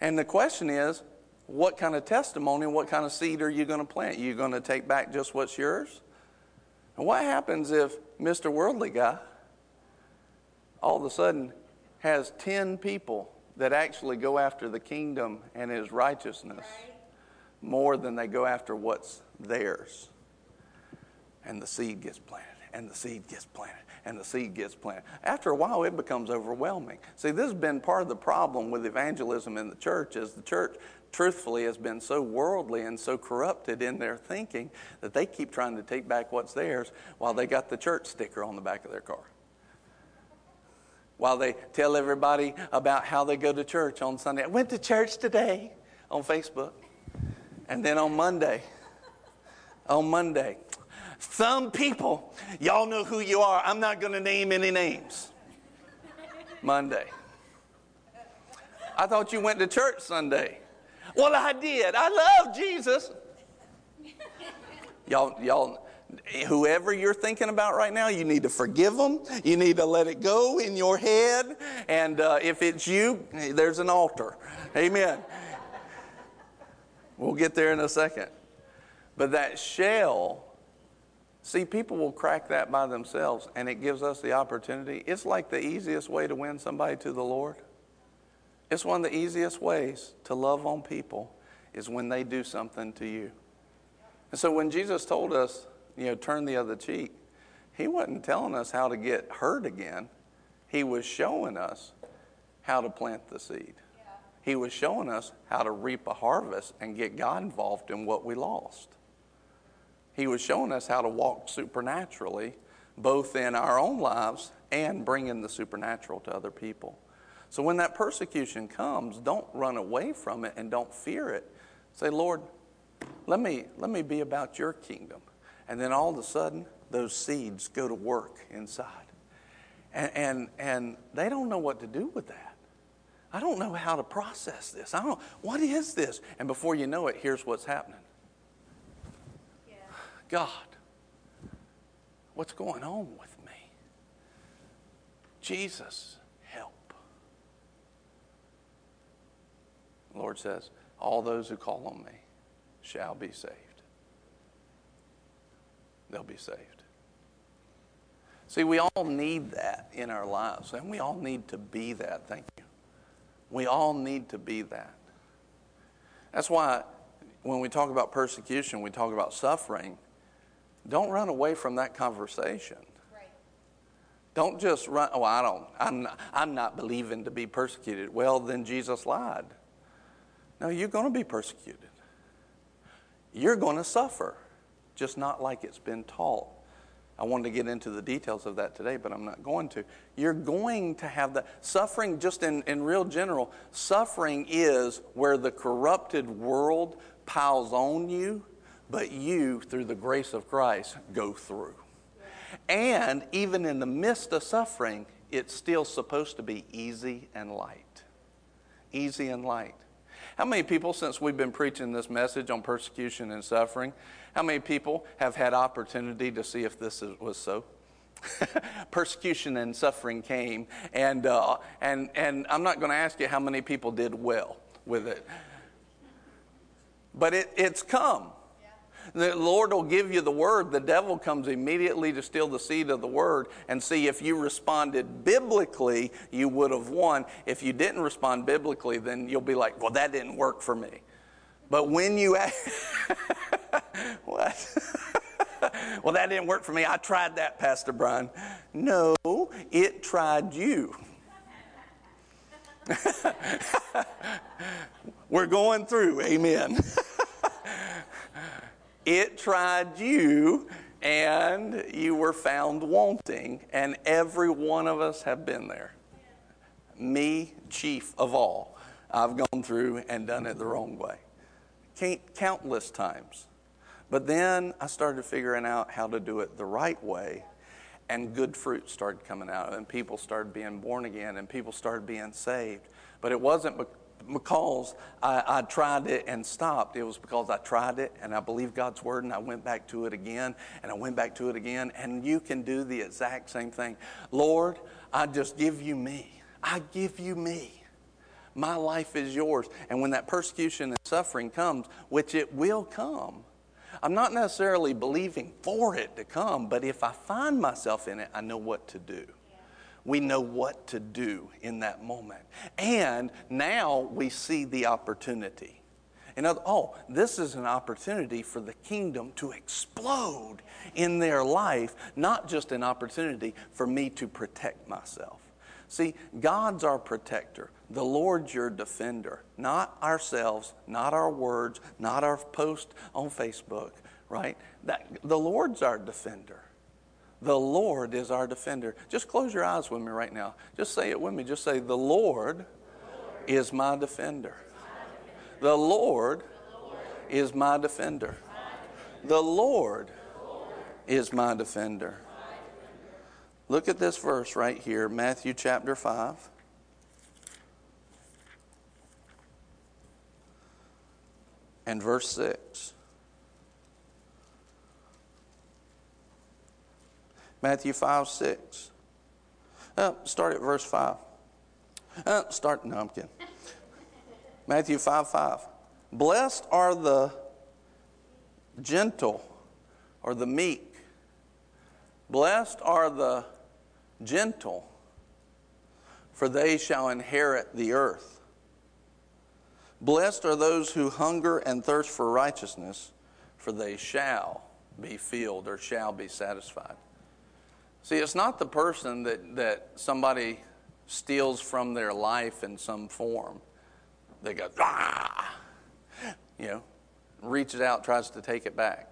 And the question is what kind of testimony, and what kind of seed are you going to plant? Are you going to take back just what's yours? And what happens if Mr. Worldly Guy all of a sudden has 10 people that actually go after the kingdom and his righteousness more than they go after what's theirs? And the seed gets planted, and the seed gets planted, and the seed gets planted. After a while, it becomes overwhelming. See, this has been part of the problem with evangelism in the church is the church truthfully has been so worldly and so corrupted in their thinking that they keep trying to take back what's theirs while they got the church sticker on the back of their car. While they tell everybody about how they go to church on Sunday. I went to church today on Facebook. And then on Monday, on Monday, some people, y'all know who you are. I'm not going to name any names. Monday. I thought you went to church Sunday. Well, I did. I love Jesus. y'all, y'all, whoever you're thinking about right now, you need to forgive them. You need to let it go in your head. And uh, if it's you, there's an altar. Amen. We'll get there in a second. But that shell, see, people will crack that by themselves, and it gives us the opportunity. It's like the easiest way to win somebody to the Lord. It's one of the easiest ways to love on people is when they do something to you. And so when Jesus told us, you know, turn the other cheek, he wasn't telling us how to get hurt again. He was showing us how to plant the seed. He was showing us how to reap a harvest and get God involved in what we lost. He was showing us how to walk supernaturally, both in our own lives and bringing the supernatural to other people. So when that persecution comes, don't run away from it and don't fear it. Say, Lord, let me, let me be about your kingdom. And then all of a sudden, those seeds go to work inside. And, and, and they don't know what to do with that. I don't know how to process this. I don't, what is this? And before you know it, here's what's happening. Yeah. God, what's going on with me? Jesus, help. The Lord says, All those who call on me shall be saved. They'll be saved. See, we all need that in our lives, and we all need to be that. Thank you. We all need to be that. That's why when we talk about persecution, we talk about suffering. Don't run away from that conversation. Right. Don't just run, oh, I don't, I'm not, I'm not believing to be persecuted. Well, then Jesus lied. No, you're going to be persecuted. You're going to suffer, just not like it's been taught. I wanted to get into the details of that today, but I'm not going to. You're going to have that. Suffering, just in, in real general, suffering is where the corrupted world piles on you, but you, through the grace of Christ, go through. And even in the midst of suffering, it's still supposed to be easy and light. Easy and light. How many people, since we've been preaching this message on persecution and suffering, how many people have had opportunity to see if this was so? Persecution and suffering came, and, uh, and, and I'm not going to ask you how many people did well with it. But it, it's come. The Lord will give you the word. The devil comes immediately to steal the seed of the word and see if you responded biblically, you would have won. If you didn't respond biblically, then you'll be like, well, that didn't work for me. But when you what? well, that didn't work for me. I tried that, Pastor Brian. No, it tried you. We're going through, amen. It tried you, and you were found wanting, and every one of us have been there. Me, chief of all. I've gone through and done it the wrong way countless times. But then I started figuring out how to do it the right way, and good fruit started coming out, and people started being born again, and people started being saved. But it wasn't because I, I, tried it and stopped. It was because I tried it and I believed God's word and I went back to it again and I went back to it again. And you can do the exact same thing. Lord, I just give you me. I give you me. My life is yours. And when that persecution and suffering comes, which it will come, I'm not necessarily believing for it to come, but if I find myself in it, I know what to do. We know what to do in that moment. And now we see the opportunity. In other, oh, this is an opportunity for the kingdom to explode in their life, not just an opportunity for me to protect myself. See, God's our protector. The Lord's your defender, not ourselves, not our words, not our post on Facebook, right? That, the Lord's our defender. The Lord is our defender. Just close your eyes with me right now. Just say it with me. Just say, The Lord is my defender. The Lord is my defender. The Lord is my defender. Look at this verse right here, Matthew chapter 5. and verse 6. Matthew 5, 6. Uh, start at verse 5. Uh, start, no, I'm kidding. Matthew 5, 5. Blessed are the gentle or the meek. Blessed are the gentle, for they shall inherit the earth. Blessed are those who hunger and thirst for righteousness, for they shall be filled or shall be satisfied. See, it's not the person that, that somebody steals from their life in some form. They go, ah, you know, reaches out, tries to take it back.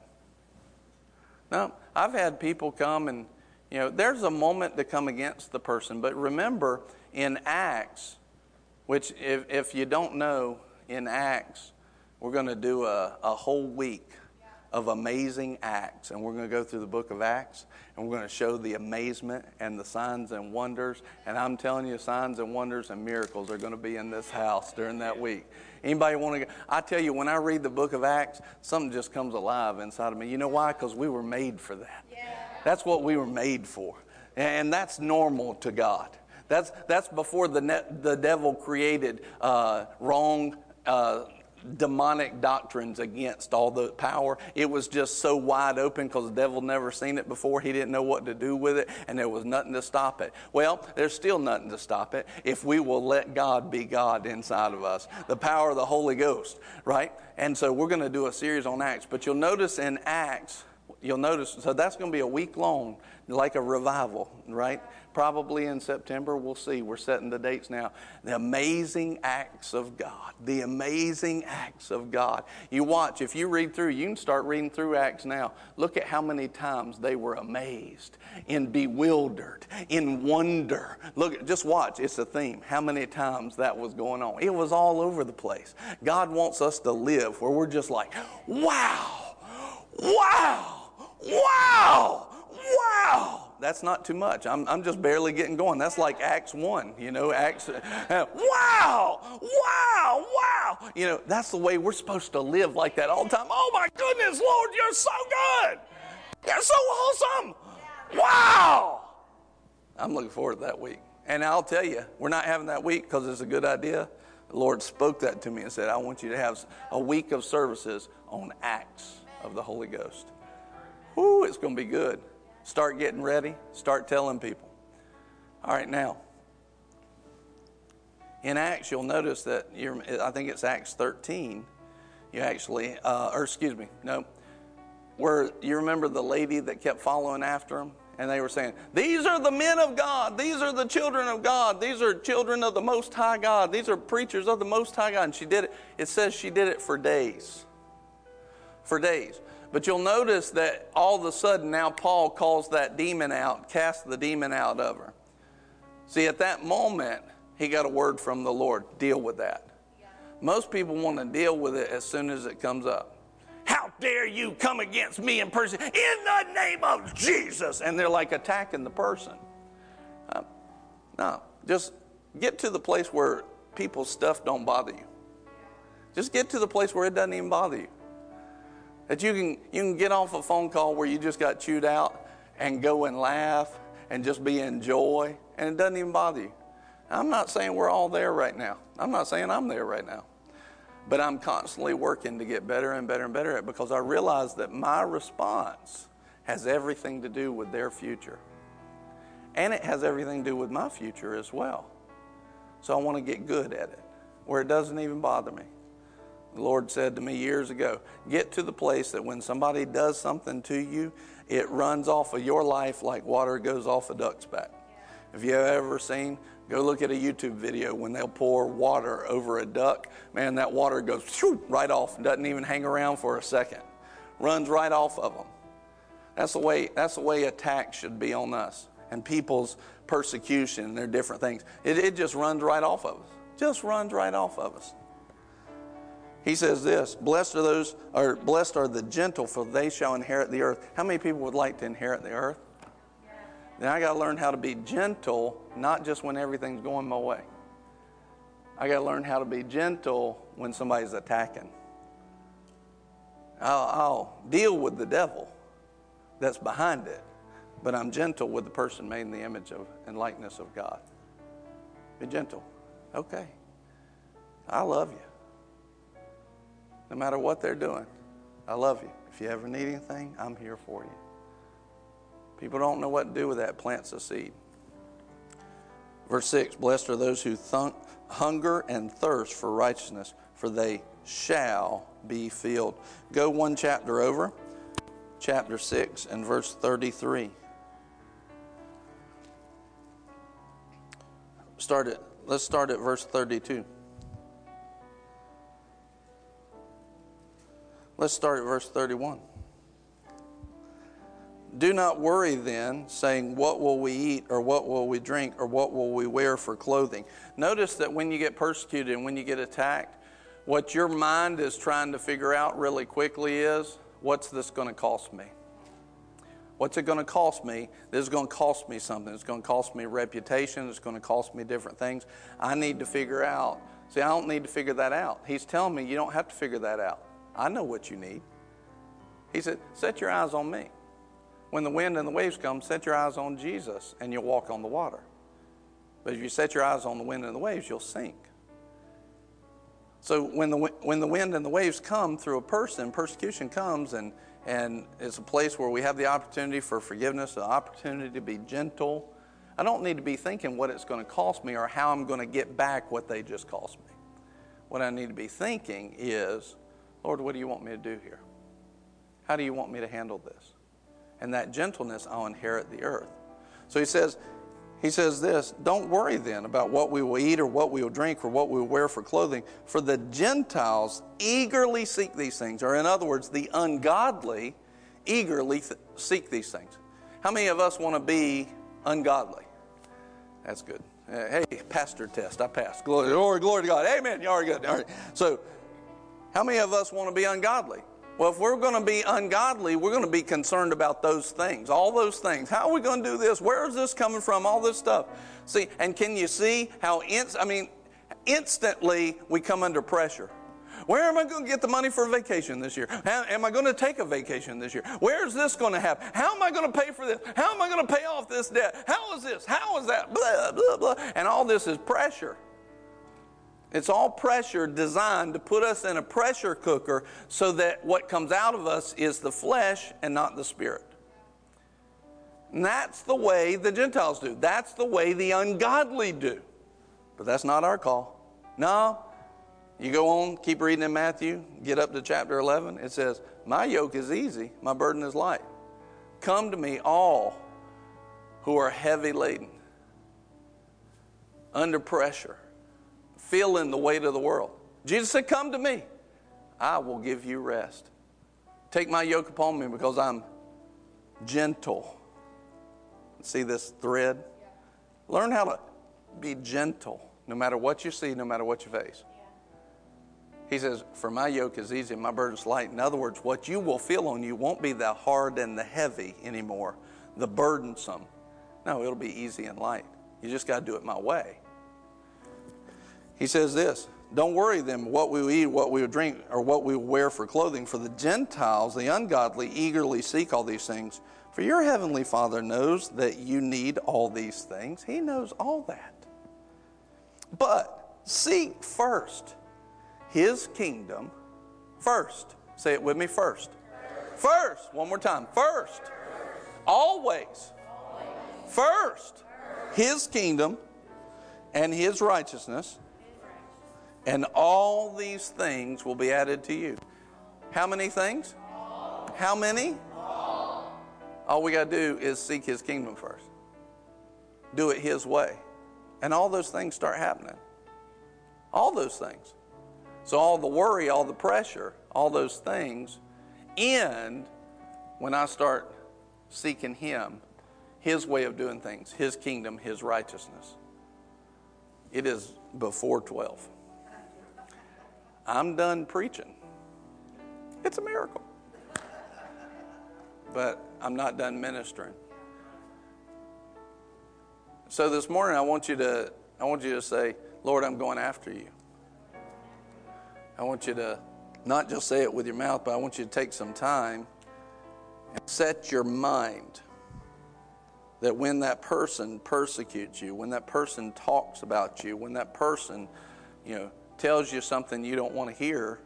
No, I've had people come and, you know, there's a moment to come against the person, but remember in Acts, which if, if you don't know, in Acts, we're going to do a, a whole week of amazing acts. And we're going to go through the book of Acts and we're going to show the amazement and the signs and wonders. And I'm telling you, signs and wonders and miracles are going to be in this house during that week. Anybody want to go? I tell you, when I read the book of Acts, something just comes alive inside of me. You know why? Because we were made for that. Yeah. That's what we were made for. And that's normal to God. That's, that's before the, net, the devil created uh, wrong uh, demonic doctrines against all the power. It was just so wide open because the devil never seen it before. He didn't know what to do with it, and there was nothing to stop it. Well, there's still nothing to stop it if we will let God be God inside of us. The power of the Holy Ghost, right? And so we're going to do a series on Acts. But you'll notice in Acts, you'll notice, so that's going to be a week long, like a revival, right? Probably in September. We'll see. We're setting the dates now. The amazing acts of God. The amazing acts of God. You watch, if you read through, you can start reading through Acts now. Look at how many times they were amazed, in bewildered, in wonder. Look, just watch. It's a theme. How many times that was going on. It was all over the place. God wants us to live where we're just like, wow, wow, wow, wow that's not too much. I'm, I'm just barely getting going. That's like Acts 1, you know, Acts, wow, wow, wow. You know, that's the way we're supposed to live like that all the time. Oh my goodness, Lord, you're so good. You're so awesome. Wow. I'm looking forward to that week. And I'll tell you, we're not having that week because it's a good idea. The Lord spoke that to me and said, I want you to have a week of services on acts of the Holy Ghost. Whoo, it's going to be good. Start getting ready, start telling people. All right, now, in Acts, you'll notice that you're, I think it's Acts 13. You actually, uh, or excuse me, no, where you remember the lady that kept following after him? And they were saying, These are the men of God. These are the children of God. These are children of the Most High God. These are preachers of the Most High God. And she did it, it says she did it for days. For days. But you'll notice that all of a sudden now Paul calls that demon out, casts the demon out of her. See, at that moment, he got a word from the Lord deal with that. Most people want to deal with it as soon as it comes up. How dare you come against me in person? In the name of Jesus. And they're like attacking the person. Uh, no, just get to the place where people's stuff don't bother you. Just get to the place where it doesn't even bother you. That you can, you can get off a phone call where you just got chewed out and go and laugh and just be in joy, and it doesn't even bother you. I'm not saying we're all there right now. I'm not saying I'm there right now. But I'm constantly working to get better and better and better at it because I realize that my response has everything to do with their future. And it has everything to do with my future as well. So I want to get good at it where it doesn't even bother me. The Lord said to me years ago get to the place that when somebody does something to you, it runs off of your life like water goes off a duck's back. If you ever seen, go look at a YouTube video when they'll pour water over a duck. Man, that water goes right off, doesn't even hang around for a second, runs right off of them. That's the way. That's the way attack should be on us and people's persecution and their different things. It, it just runs right off of us. Just runs right off of us. He says this Blessed are those, or blessed are the gentle, for they shall inherit the earth. How many people would like to inherit the earth? Then I got to learn how to be gentle, not just when everything's going my way. I got to learn how to be gentle when somebody's attacking. I'll, I'll deal with the devil that's behind it, but I'm gentle with the person made in the image of and likeness of God. Be gentle. Okay. I love you. No matter what they're doing, I love you. If you ever need anything, I'm here for you. People don't know what to do with that, plants a seed. Verse 6 Blessed are those who thunk, hunger and thirst for righteousness, for they shall be filled. Go one chapter over, chapter 6 and verse 33. Start it. Let's start at verse 32. Let's start at verse 31. Do not worry then, saying, What will we eat, or what will we drink, or what will we wear for clothing? Notice that when you get persecuted and when you get attacked, what your mind is trying to figure out really quickly is, What's this going to cost me? What's it going to cost me? This is going to cost me something. It's going to cost me reputation. It's going to cost me different things. I need to figure out. See, I don't need to figure that out. He's telling me you don't have to figure that out. I know what you need. He said, Set your eyes on me. When the wind and the waves come, set your eyes on Jesus and you'll walk on the water. But if you set your eyes on the wind and the waves, you'll sink. So when the, when the wind and the waves come through a person, persecution comes, and, and it's a place where we have the opportunity for forgiveness, the opportunity to be gentle. I don't need to be thinking what it's going to cost me or how I'm going to get back what they just cost me. What I need to be thinking is, Lord, what do you want me to do here? How do you want me to handle this? And that gentleness, I'll inherit the earth. So he says, he says this Don't worry then about what we will eat or what we will drink or what we will wear for clothing, for the Gentiles eagerly seek these things. Or, in other words, the ungodly eagerly th- seek these things. How many of us want to be ungodly? That's good. Uh, hey, pastor test. I passed. Glory, glory, glory to God. Amen. Y'all are good. All right. So, how many of us want to be ungodly? Well, if we're going to be ungodly, we're going to be concerned about those things, all those things. How are we going to do this? Where is this coming from? All this stuff. See, and can you see how, inst- I mean, instantly we come under pressure. Where am I going to get the money for a vacation this year? How, am I going to take a vacation this year? Where is this going to happen? How am I going to pay for this? How am I going to pay off this debt? How is this? How is that? Blah, blah, blah. And all this is pressure. It's all pressure designed to put us in a pressure cooker so that what comes out of us is the flesh and not the spirit. And that's the way the Gentiles do. That's the way the ungodly do. But that's not our call. No. You go on, keep reading in Matthew, get up to chapter 11. It says, My yoke is easy, my burden is light. Come to me, all who are heavy laden, under pressure feeling the weight of the world. Jesus said, Come to me. I will give you rest. Take my yoke upon me because I'm gentle. See this thread? Learn how to be gentle no matter what you see, no matter what you face. He says, For my yoke is easy and my burden's light. In other words, what you will feel on you won't be the hard and the heavy anymore, the burdensome. No, it'll be easy and light. You just got to do it my way. He says this Don't worry them what we will eat, what we will drink, or what we will wear for clothing, for the Gentiles, the ungodly, eagerly seek all these things. For your heavenly Father knows that you need all these things. He knows all that. But seek first his kingdom first. Say it with me first. First. One more time. First. Always. First. His kingdom and his righteousness and all these things will be added to you. How many things? How many? All we got to do is seek His kingdom first. Do it His way. And all those things start happening. All those things. So, all the worry, all the pressure, all those things end when I start seeking Him, His way of doing things, His kingdom, His righteousness. It is before 12. I'm done preaching. It's a miracle. But I'm not done ministering. So this morning I want you to I want you to say, Lord, I'm going after you. I want you to not just say it with your mouth, but I want you to take some time and set your mind that when that person persecutes you, when that person talks about you, when that person, you know, tells you something you don't want to hear,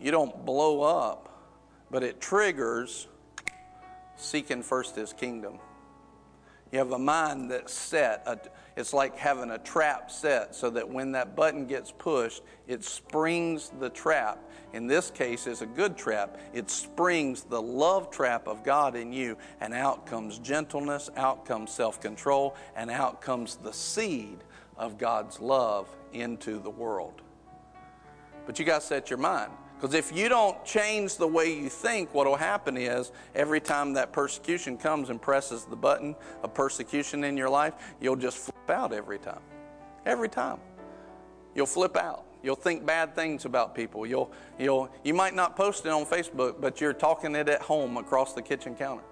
you don't blow up, but it triggers seeking first his kingdom. You have a mind that's set. It's like having a trap set so that when that button gets pushed, it springs the trap. In this case, it's a good trap. It springs the love trap of God in you, and out comes gentleness, out comes self control, and out comes the seed of God's love into the world. But you got to set your mind. Because if you don't change the way you think, what will happen is every time that persecution comes and presses the button of persecution in your life, you'll just flip out every time. Every time. You'll flip out. You'll think bad things about people. You'll, you'll, you might not post it on Facebook, but you're talking it at home across the kitchen counter.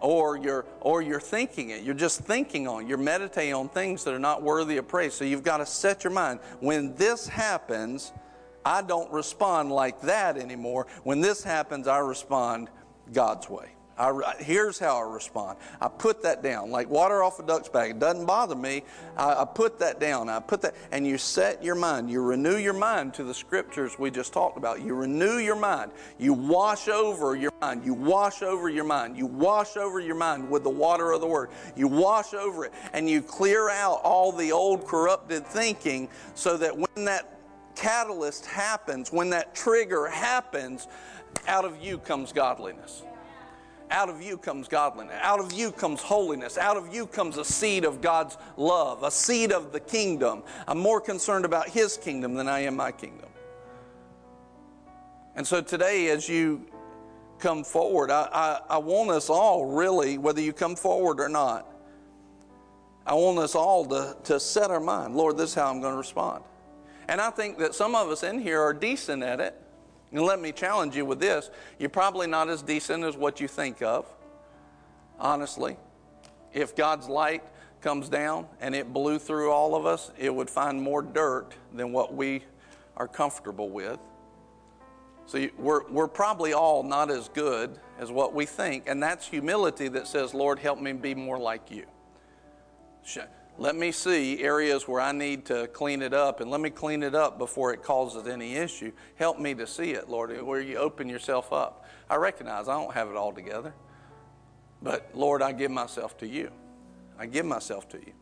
Or you're, or you're thinking it. You're just thinking on. You're meditating on things that are not worthy of praise. So you've got to set your mind. When this happens, I don't respond like that anymore. When this happens, I respond God's way. I, here's how I respond. I put that down, like water off a duck's back. It doesn't bother me. I, I, put that down. I put that, and you set your mind. You renew your mind to the scriptures we just talked about. You renew your mind. You wash over your mind. You wash over your mind. You wash over your mind with the water of the Word. You wash over it, and you clear out all the old corrupted thinking, so that when that catalyst happens, when that trigger happens, out of you comes godliness. Out of you comes godliness. Out of you comes holiness. Out of you comes a seed of God's love, a seed of the kingdom. I'm more concerned about His kingdom than I am my kingdom. And so today, as you come forward, I, I, I want us all really, whether you come forward or not, I want us all to, to set our mind Lord, this is how I'm going to respond. And I think that some of us in here are decent at it. And let me challenge you with this you're probably not as decent as what you think of, honestly. If God's light comes down and it blew through all of us, it would find more dirt than what we are comfortable with. So we're, we're probably all not as good as what we think, and that's humility that says, Lord, help me be more like you. Let me see areas where I need to clean it up, and let me clean it up before it causes any issue. Help me to see it, Lord, where you open yourself up. I recognize I don't have it all together, but Lord, I give myself to you. I give myself to you.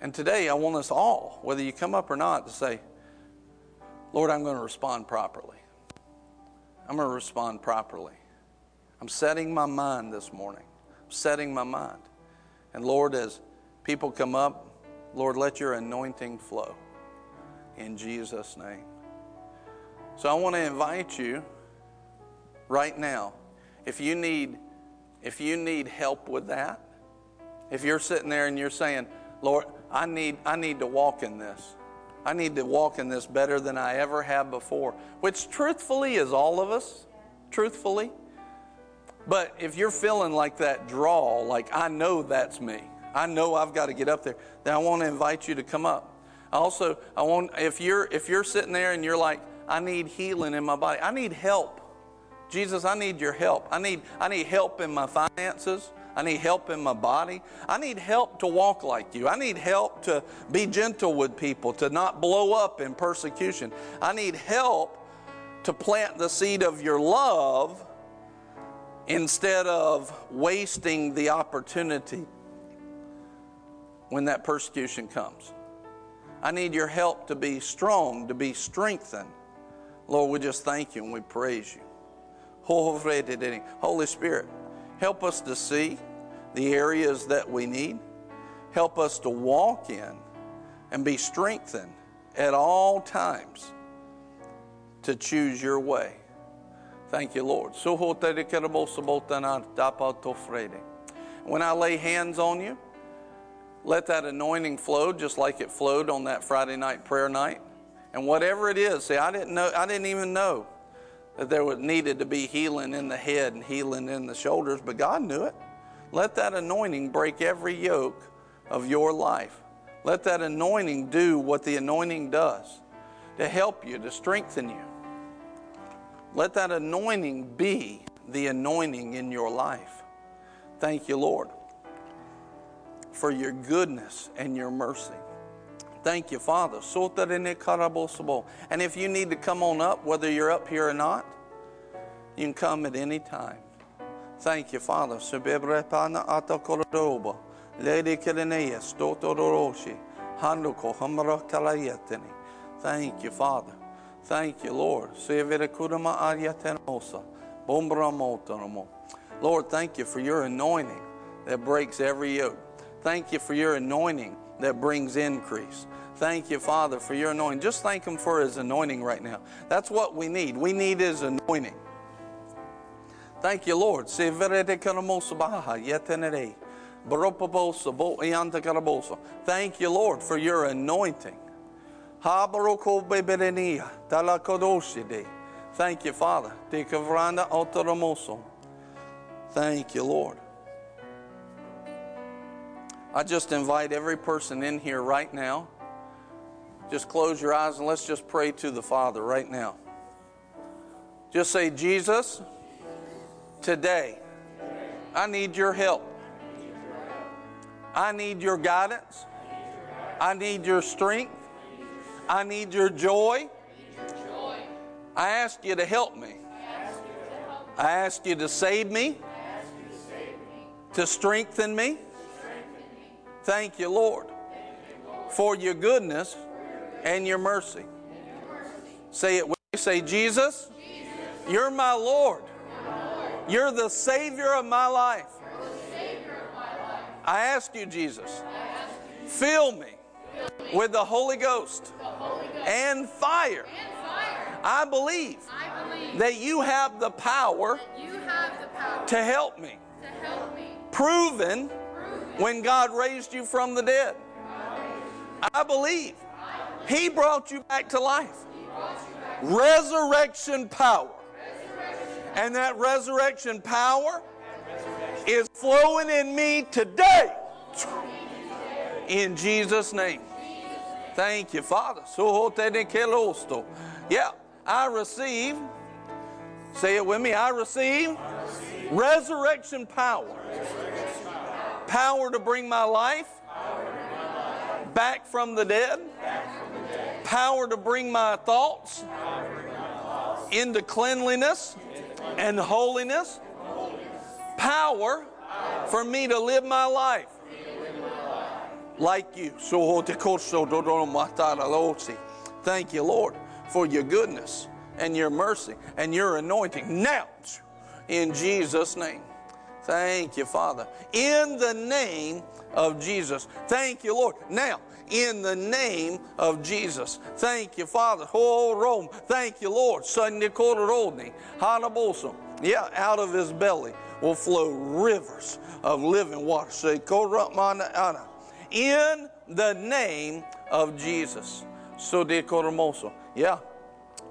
And today, I want us all, whether you come up or not, to say, Lord, I'm going to respond properly. I'm going to respond properly. I'm setting my mind this morning. I'm setting my mind. And Lord, as people come up, Lord, let your anointing flow in Jesus' name. So I want to invite you right now. If you need if you need help with that, if you're sitting there and you're saying, "Lord, I need I need to walk in this. I need to walk in this better than I ever have before," which truthfully is all of us, truthfully. But if you're feeling like that draw, like I know that's me. I know I've got to get up there, then I want to invite you to come up. Also, I want if you're if you're sitting there and you're like, I need healing in my body. I need help. Jesus, I need your help. I need I need help in my finances. I need help in my body. I need help to walk like you. I need help to be gentle with people, to not blow up in persecution. I need help to plant the seed of your love instead of wasting the opportunity when that persecution comes. I need your help to be strong, to be strengthened. Lord, we just thank you and we praise you. Holy Spirit, help us to see the areas that we need. Help us to walk in and be strengthened at all times to choose your way. Thank you, Lord. When I lay hands on you, let that anointing flow just like it flowed on that Friday night prayer night. And whatever it is, see, I didn't know, I didn't even know that there was needed to be healing in the head and healing in the shoulders, but God knew it. Let that anointing break every yoke of your life. Let that anointing do what the anointing does to help you, to strengthen you. Let that anointing be the anointing in your life. Thank you, Lord, for your goodness and your mercy. Thank you, Father. And if you need to come on up, whether you're up here or not, you can come at any time. Thank you, Father. Thank you, Father. Thank you, Lord. Lord, thank you for your anointing that breaks every yoke. Thank you for your anointing that brings increase. Thank you, Father, for your anointing. Just thank Him for His anointing right now. That's what we need. We need His anointing. Thank you, Lord. Thank you, Lord, for your anointing. Thank you, Father. Thank you, Lord. I just invite every person in here right now. Just close your eyes and let's just pray to the Father right now. Just say, Jesus, today, I need your help. I need your guidance. I need your strength. I need your joy. I ask you to help me. I ask you to save me, to strengthen me. Thank you, Lord, for your goodness and your mercy. Say it with me. Say, Jesus, you're my Lord. You're the Savior of my life. I ask you, Jesus, fill me with the Holy Ghost and fire. I believe that you have the power to help me. Proven when God raised you from the dead. I believe He brought you back to life. Resurrection power. And that resurrection power is flowing in me today. In Jesus' name. Thank you, Father. Yeah, I receive. Say it with me. I receive, resurrection power. Power to bring my life back from the dead. Power to bring my thoughts into cleanliness and holiness power for me to live my life like you. Thank you, Lord, for your goodness and your mercy and your anointing. Now, in Jesus' name. Thank you, Father. In the name of Jesus. Thank you, Lord. Now, in the name of Jesus. Thank you, Father. Oh, Rome. Thank you, Lord. Yeah, out of his belly will flow rivers of living water. Say, in the name of Jesus. So de coromoso. Yeah.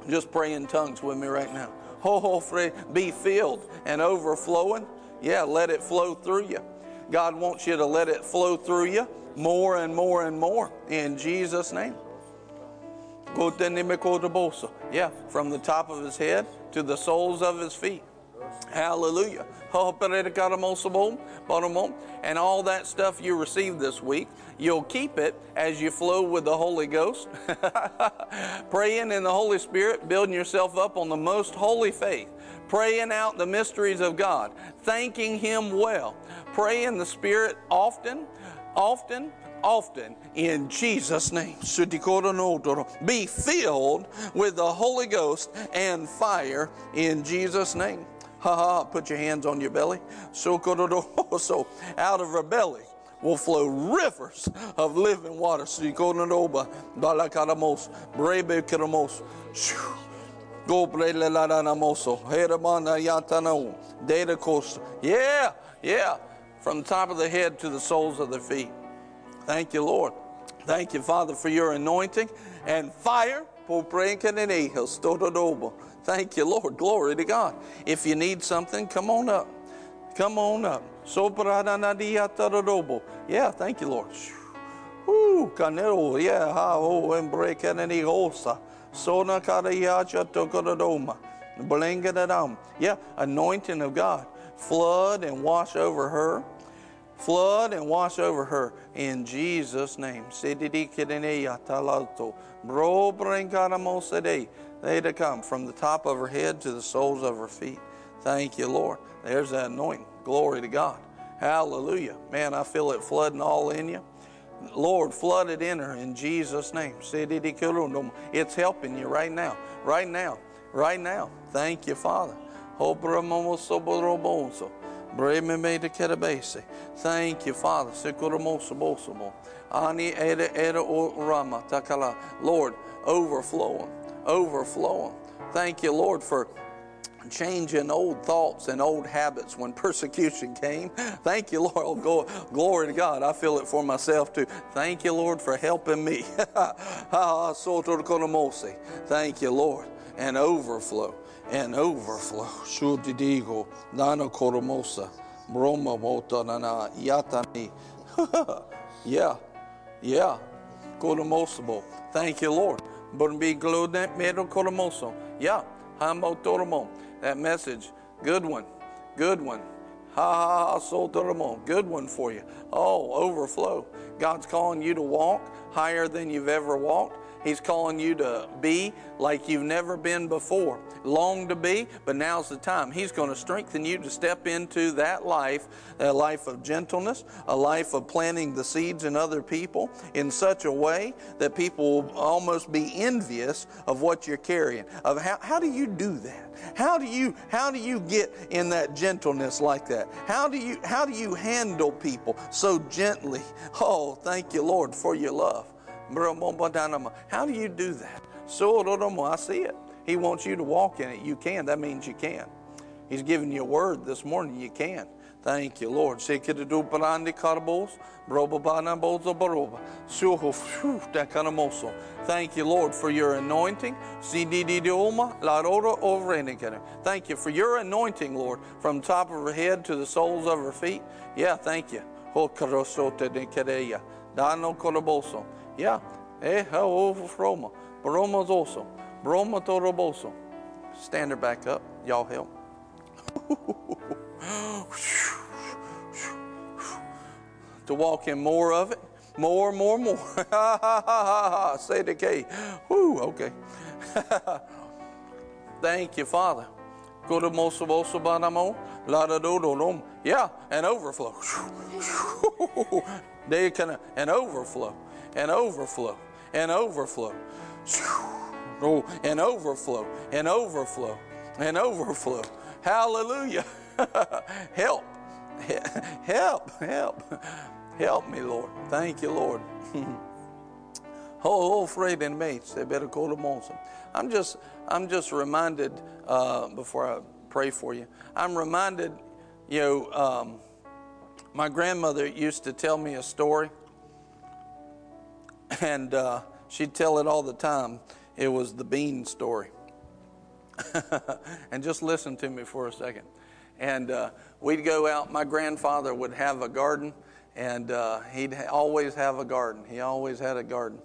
Just pray in tongues with me right now. Ho ho free, be filled and overflowing. Yeah, let it flow through you. God wants you to let it flow through you more and more and more in Jesus' name. Yeah, from the top of his head to the soles of his feet. Hallelujah. Oh, and all that stuff you received this week, you'll keep it as you flow with the Holy Ghost, praying in the Holy Spirit, building yourself up on the most holy faith, praying out the mysteries of God, thanking Him well, praying the Spirit often, often, often in Jesus' name. Be filled with the Holy Ghost and fire in Jesus' name. Ha ha, put your hands on your belly. So, out of her belly will flow rivers of living water. Data. Yeah, yeah. From the top of the head to the soles of the feet. Thank you, Lord. Thank you, Father, for your anointing and fire. Thank you, Lord. Glory to God. If you need something, come on up. Come on up. Yeah, thank you, Lord. Ooh, canelo, yeah, ha, oh, embre caneni osa. Sona karayacha tokorodoma. Blingadadam. Yeah, anointing of God. Flood and wash over her. Flood and wash over her in Jesus' name. They to come from the top of her head to the soles of her feet. Thank you, Lord. There's that anointing. Glory to God. Hallelujah. Man, I feel it flooding all in you. Lord, flood it in her in Jesus' name. It's helping you right now. Right now. Right now. Thank you, Father. Thank you, Father. Lord, overflowing, overflowing. Thank you, Lord, for changing old thoughts and old habits when persecution came. Thank you, Lord. Oh, glory to God. I feel it for myself too. Thank you, Lord, for helping me. Thank you, Lord. And overflow and overflow. Shudidigo, Nana Koromosa, Broma Mota Nana, Yatani. Yeah, yeah. Koromosabo. Thank you, Lord. But be glued that metal koromoso. Yeah, Hambo Toromo. That message, good one, good one. Ha ha ha, so Toromo. Good one for you. Oh, overflow. God's calling you to walk higher than you've ever walked. He's calling you to be like you've never been before. Long to be, but now's the time. He's going to strengthen you to step into that life, a life of gentleness, a life of planting the seeds in other people in such a way that people will almost be envious of what you're carrying. Of how, how do you do that? How do you how do you get in that gentleness like that? How do you how do you handle people so gently? Oh, thank you, Lord, for your love. How do you do that? I see it. He wants you to walk in it. You can. That means you can. He's giving you a word this morning. You can. Thank you, Lord. Thank you, Lord, for your anointing. Thank you for your anointing, Lord, from top of her head to the soles of her feet. Yeah, thank you. Yeah. Eh, over Roma. Baroma's also. Broma to Roboso. Stand her back up. Y'all help. to walk in more of it. More, more, more. Say the K. Whoo, okay. Thank you, Father. Go to Mosobosobanamo. La da do do Yeah, an overflow. they of an overflow and overflow and overflow. Oh, and overflow and overflow and overflow. Hallelujah. help. Help. Help. Help me, Lord. Thank you, Lord. oh, afraid and mates, they better call them also. I'm just, I'm just reminded uh, before I pray for you. I'm reminded, you know, um, my grandmother used to tell me a story and uh, she'd tell it all the time. It was the bean story. and just listen to me for a second. And uh, we'd go out. My grandfather would have a garden, and uh, he'd always have a garden. He always had a garden.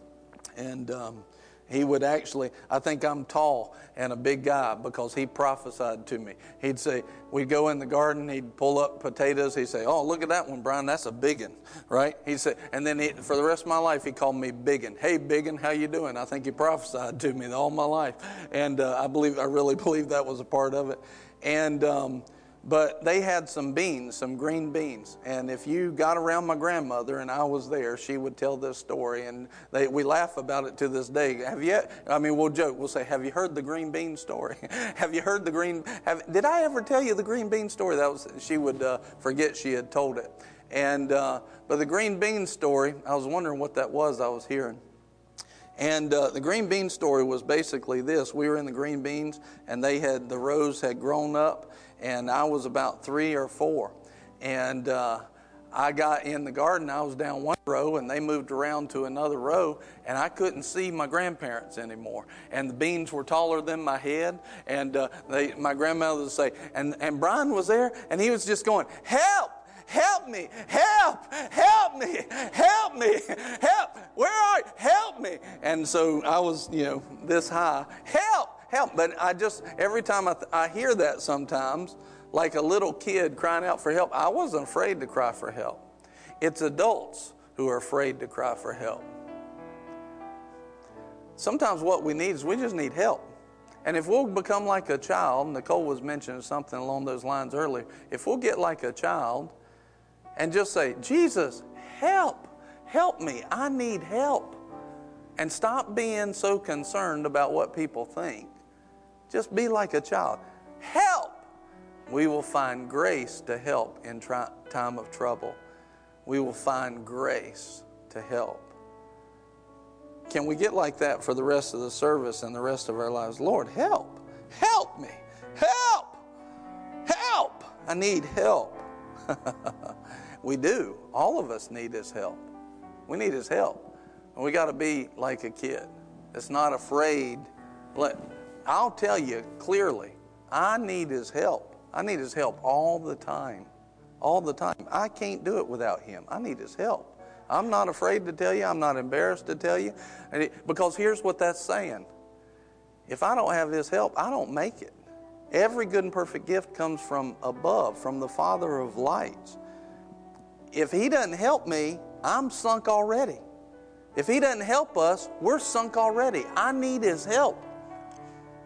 And um, he would actually, I think I'm tall and a big guy because he prophesied to me. He'd say, we'd go in the garden, he'd pull up potatoes. He'd say, Oh, look at that one, Brian, that's a biggin, right? He'd say, and then he, for the rest of my life, he called me biggin. Hey, biggin, how you doing? I think he prophesied to me all my life. And uh, I believe, I really believe that was a part of it. And, um, but they had some beans, some green beans. And if you got around my grandmother and I was there, she would tell this story. And they, we laugh about it to this day. Have you, I mean, we'll joke, we'll say, Have you heard the green bean story? have you heard the green, have, did I ever tell you the green bean story? That was, she would uh, forget she had told it. And, uh, but the green bean story, I was wondering what that was I was hearing. And uh, the green bean story was basically this: we were in the green beans, and they had the rows had grown up, and I was about three or four. And uh, I got in the garden, I was down one row, and they moved around to another row, and I couldn't see my grandparents anymore. And the beans were taller than my head, and uh, they, my grandmother would say, and, and Brian was there, and he was just going, Help! Help me, help, help me, help me, help. Where are you? Help me. And so I was, you know, this high. Help, help. But I just, every time I, th- I hear that sometimes, like a little kid crying out for help, I wasn't afraid to cry for help. It's adults who are afraid to cry for help. Sometimes what we need is we just need help. And if we'll become like a child, Nicole was mentioning something along those lines earlier. If we'll get like a child and just say, Jesus, help, help me, I need help. And stop being so concerned about what people think. Just be like a child. Help! We will find grace to help in tri- time of trouble. We will find grace to help. Can we get like that for the rest of the service and the rest of our lives? Lord, help. Help me. Help. Help. I need help. we do. All of us need His help. We need His help. And we got to be like a kid that's not afraid. Let, I'll tell you clearly, I need His help. I need His help all the time. All the time. I can't do it without Him. I need His help. I'm not afraid to tell you. I'm not embarrassed to tell you. Because here's what that's saying if I don't have His help, I don't make it. Every good and perfect gift comes from above, from the Father of lights. If He doesn't help me, I'm sunk already. If He doesn't help us, we're sunk already. I need His help.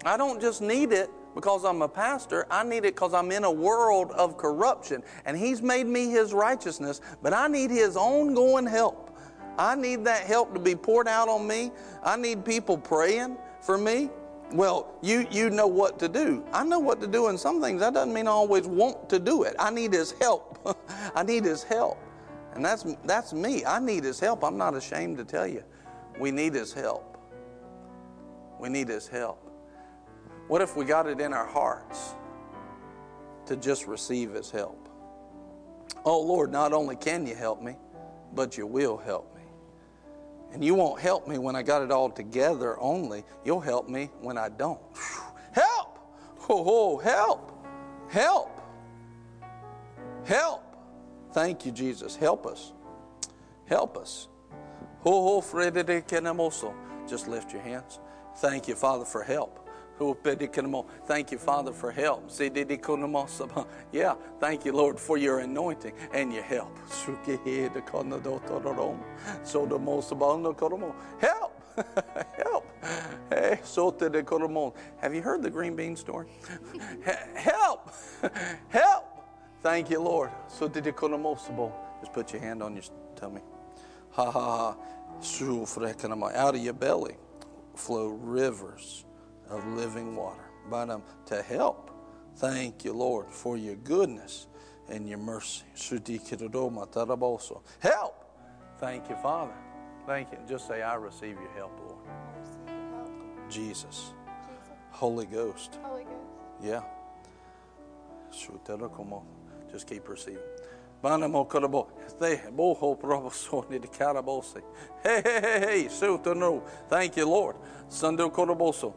I don't just need it because I'm a pastor. I need it because I'm in a world of corruption. And He's made me His righteousness, but I need His ongoing help. I need that help to be poured out on me. I need people praying for me. Well, you, you know what to do. I know what to do in some things. That doesn't mean I always want to do it. I need His help. I need His help. And that's, that's me. I need His help. I'm not ashamed to tell you. We need His help. We need His help. What if we got it in our hearts to just receive His help? Oh, Lord, not only can you help me, but you will help me. And you won't help me when I got it all together only. You'll help me when I don't. Help! Oh, oh help! Help! Help! Thank you, Jesus. Help us. Help us. Just lift your hands. Thank you, Father, for help. Thank you, Father, for help. Yeah, thank you, Lord, for your anointing and your help. Help! help! Hey, Have you heard the green bean story? help! help! Thank you, Lord. Just put your hand on your tummy. Ha ha ha. Out of your belly flow rivers of living water. But um, to help, thank you, Lord, for your goodness and your mercy. Help! Thank you, Father. Thank you. Just say, I receive your help, Lord. Jesus. Jesus. Holy Ghost. Holy Ghost. Yeah. Just keep receiving. Banamo karobo. They boho proposo ni decarabose. Hey, hey, hey, hey, Thank you, Lord. Sando Koroboso.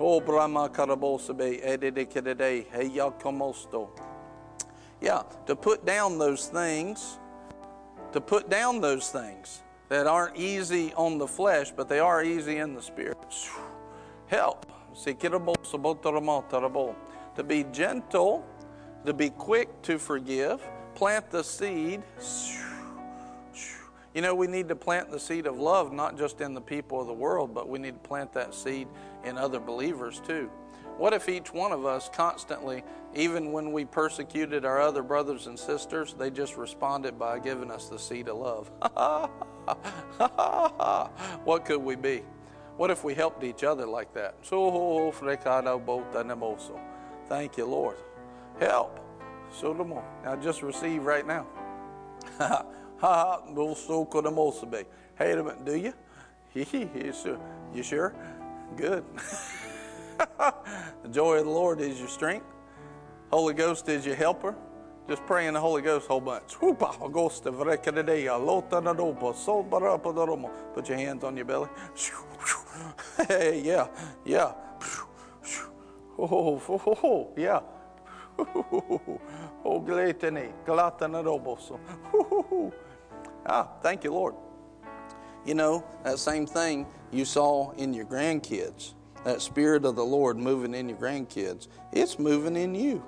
Oh, Brahma Karabosabe, Edidikidade, Heyakomosto. Yeah, to put down those things, to put down those things that aren't easy on the flesh, but they are easy in the spirit. Help. To be gentle, to be quick to forgive, plant the seed. You know, we need to plant the seed of love, not just in the people of the world, but we need to plant that seed in other believers too. What if each one of us constantly, even when we persecuted our other brothers and sisters, they just responded by giving us the seed of love? what could we be? What if we helped each other like that? So Thank you, Lord. Help. So Now just receive right now. Ha ha, so could be. Hey, do you? You sure? Good. the joy of the Lord is your strength. Holy Ghost is your helper. Just pray in the Holy Ghost a whole bunch. Ah, Put your hands on your belly. Hey, yeah, yeah. Oh, oh, oh, yeah. Oh, glatane, glatana roboso. Ah, thank you, Lord. You know, that same thing you saw in your grandkids. that Spirit of the Lord moving in your grandkids, it's moving in you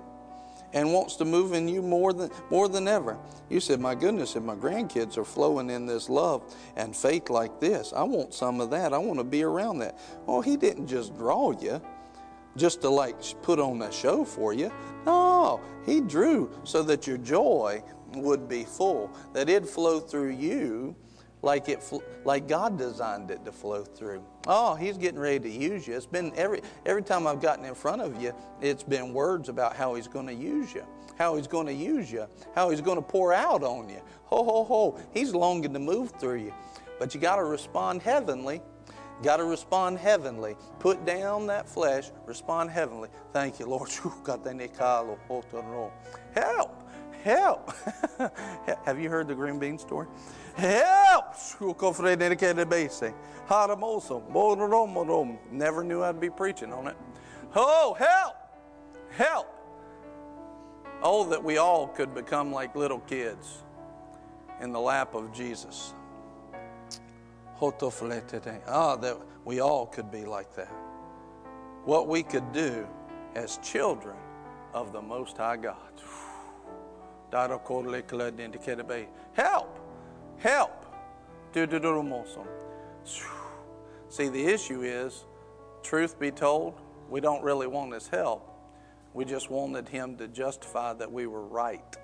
and wants to move in you more than more than ever. You said, "My goodness, if my grandkids are flowing in this love and faith like this, I want some of that. I want to be around that." Well, he didn't just draw you just to like put on a show for you. No, he drew so that your joy would be full, that it'd flow through you like it like God designed it to flow through. Oh, he's getting ready to use you. It's been every every time I've gotten in front of you, it's been words about how he's going to use you, how he's going to use you, how he's going to pour out on you. Ho ho ho. He's longing to move through you. But you got to respond heavenly. Got to respond heavenly. Put down that flesh, respond heavenly. Thank you, Lord. Oh, oh, oh. Help! Help! Have you heard the green bean story? Help! Never knew I'd be preaching on it. Oh, help! Help! Oh, that we all could become like little kids in the lap of Jesus. Ah, that we all could be like that. What we could do as children of the Most High God. Help! Help! See, the issue is, truth be told, we don't really want his help. We just wanted him to justify that we were right.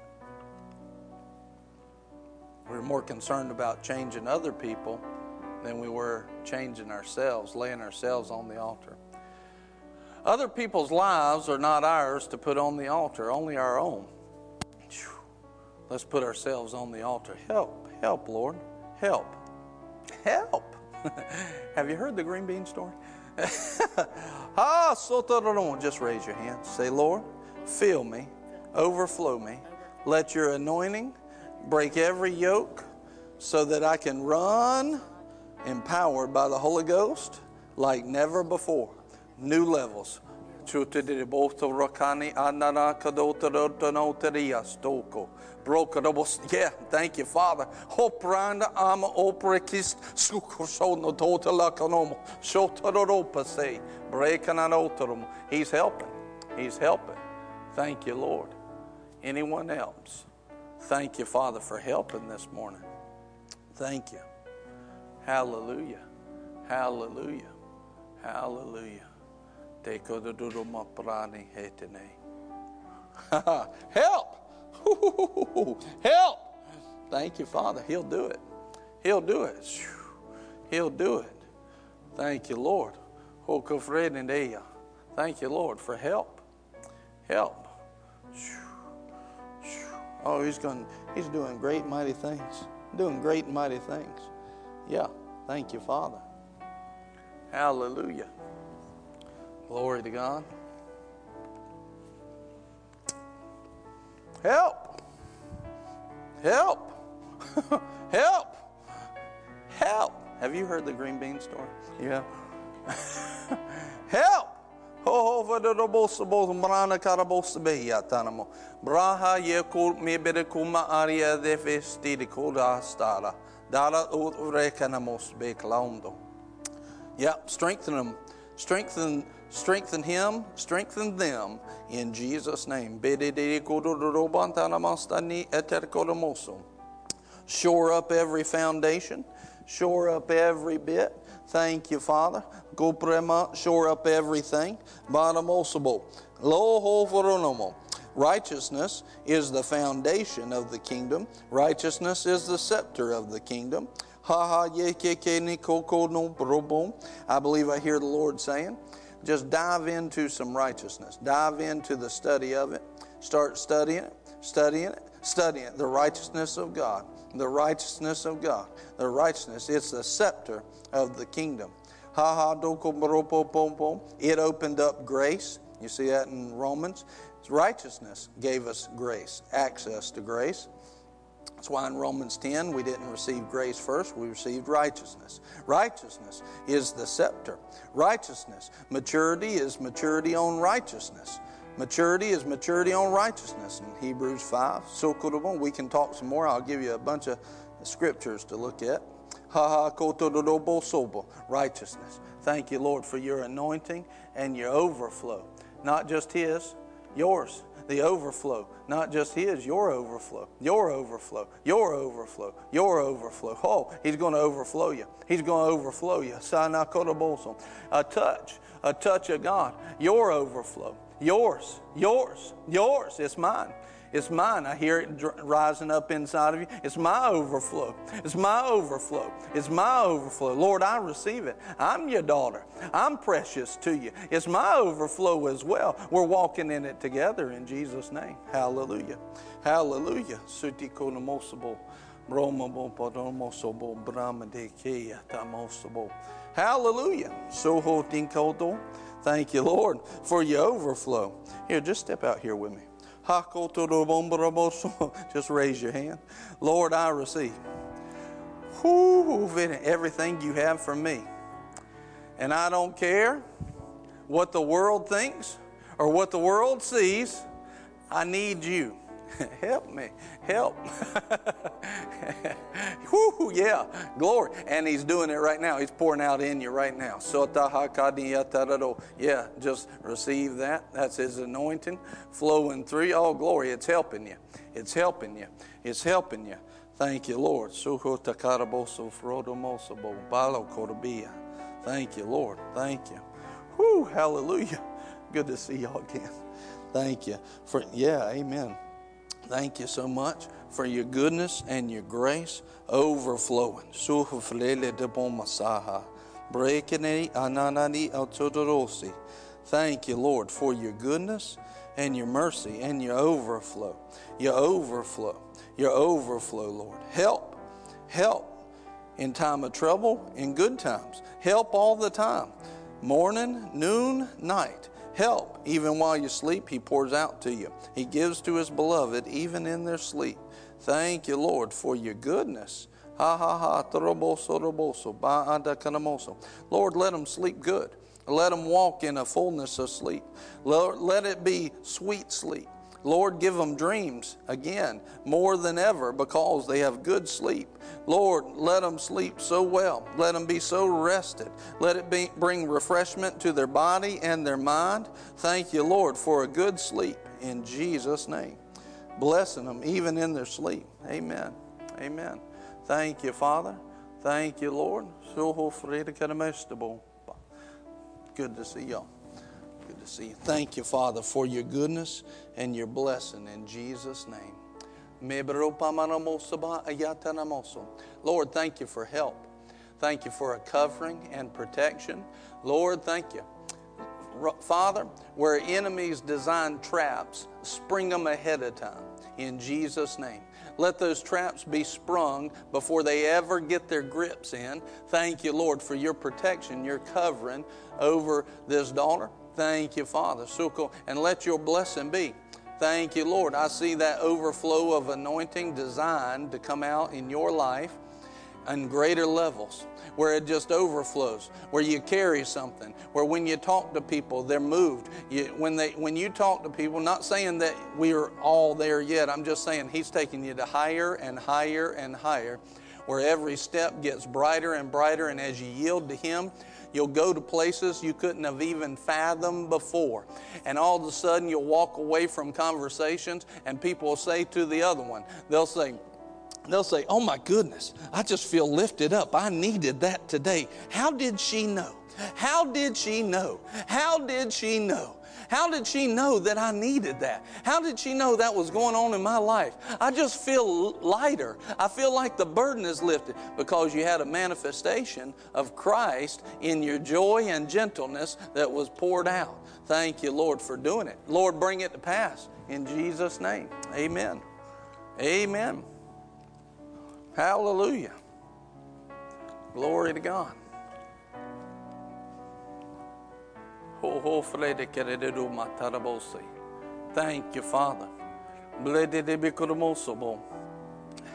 We were more concerned about changing other people than we were changing ourselves, laying ourselves on the altar. Other people's lives are not ours to put on the altar, only our own. Let's put ourselves on the altar. Help, help, Lord. Help. Help. Have you heard the green bean story? ah, just raise your hand. Say, Lord, fill me, overflow me. Let your anointing break every yoke so that I can run empowered by the Holy Ghost like never before. New levels. Yeah, thank you, Father. Hopranda ama oprekist sukursono totala kanomo. Shotoropa say. Breakananotorum. He's helping. He's helping. Thank you, Lord. Anyone else? Thank you, Father, for helping this morning. Thank you. Hallelujah. Hallelujah. Hallelujah. Help! Help! Thank you, Father. He'll do it. He'll do it. He'll do it. Thank you, Lord. Thank you, Lord, for help. Help. Oh, he's going. He's doing great, mighty things. Doing great, mighty things. Yeah. Thank you, Father. Hallelujah. Glory to God. Help. Help. Help. Help. Have you heard the green bean story? Yeah. Help. Ho ho vadobosa brana karabosa beya tanamo. Braha ye kul me bede kuma aria de festi stara. Dara urekanamos be klaundo. Um, yeah, strengthen them. Strengthen strengthen him, strengthen them in Jesus' name. Shore up every foundation, shore up every bit. Thank you, Father. Go shore up everything. Banamosabo. Lo Righteousness is the foundation of the kingdom. Righteousness is the scepter of the kingdom. I believe I hear the Lord saying, just dive into some righteousness. Dive into the study of it. Start studying it, studying it, studying it. The righteousness of God. The righteousness of God. The righteousness. It's the scepter of the kingdom. Ha ha doko pom pom. It opened up grace. You see that in Romans. Righteousness gave us grace, access to grace. That's why in Romans 10 we didn't receive grace first, we received righteousness. Righteousness is the scepter. Righteousness, maturity is maturity on righteousness. Maturity is maturity on righteousness in Hebrews 5. So we can talk some more. I'll give you a bunch of scriptures to look at. Ha ha kotodobo. Righteousness. Thank you, Lord, for your anointing and your overflow. Not just His, yours. The overflow. Not just His, your overflow. Your overflow. Your overflow. Your overflow. Oh, He's going to overflow you. He's going to overflow you. A touch. A touch of God. Your overflow. Yours. Yours. Yours. It's mine. It's mine. I hear it rising up inside of you. It's my overflow. It's my overflow. It's my overflow. Lord, I receive it. I'm your daughter. I'm precious to you. It's my overflow as well. We're walking in it together in Jesus' name. Hallelujah. Hallelujah. Hallelujah. Thank you, Lord, for your overflow. Here, just step out here with me. Just raise your hand. Lord, I receive everything you have for me. And I don't care what the world thinks or what the world sees. I need you. Help me. Help. Whoo, yeah. Glory. And he's doing it right now. He's pouring out in you right now. Yeah, just receive that. That's his anointing flowing through Oh, glory. It's helping you. It's helping you. It's helping you. Thank you, Lord. Thank you, Lord. Thank you. Whoo, hallelujah. Good to see y'all again. Thank you. For yeah, amen. Thank you so much for your goodness and your grace overflowing. Eh, Thank you, Lord, for your goodness and your mercy and your overflow. Your overflow. Your overflow, Lord. Help. Help in time of trouble, in good times. Help all the time. Morning, noon, night help. Even while you sleep, He pours out to you. He gives to His beloved even in their sleep. Thank you, Lord, for your goodness. Ha ha ha, Lord, let them sleep good. Let them walk in a fullness of sleep. Let it be sweet sleep. Lord, give them dreams again more than ever because they have good sleep. Lord, let them sleep so well. Let them be so rested. Let it be, bring refreshment to their body and their mind. Thank you, Lord, for a good sleep in Jesus' name. Blessing them even in their sleep. Amen. Amen. Thank you, Father. Thank you, Lord. Good to see y'all to see you. Thank you, Father, for your goodness and your blessing in Jesus' name. Lord, thank you for help. Thank you for a covering and protection. Lord, thank you. Father, where enemies design traps, spring them ahead of time in Jesus' name. Let those traps be sprung before they ever get their grips in. Thank you, Lord, for your protection, your covering over this daughter. Thank you, Father. Suko, and let your blessing be. Thank you, Lord. I see that overflow of anointing designed to come out in your life on greater levels where it just overflows, where you carry something, where when you talk to people, they're moved. You, when, they, when you talk to people, not saying that we are all there yet, I'm just saying He's taking you to higher and higher and higher, where every step gets brighter and brighter, and as you yield to Him, You'll go to places you couldn't have even fathomed before. And all of a sudden, you'll walk away from conversations, and people will say to the other one, they'll say, They'll say, Oh my goodness, I just feel lifted up. I needed that today. How did she know? How did she know? How did she know? How did she know that I needed that? How did she know that was going on in my life? I just feel lighter. I feel like the burden is lifted because you had a manifestation of Christ in your joy and gentleness that was poured out. Thank you, Lord, for doing it. Lord, bring it to pass in Jesus' name. Amen. Amen. Hallelujah. Glory to God. Thank you, Father.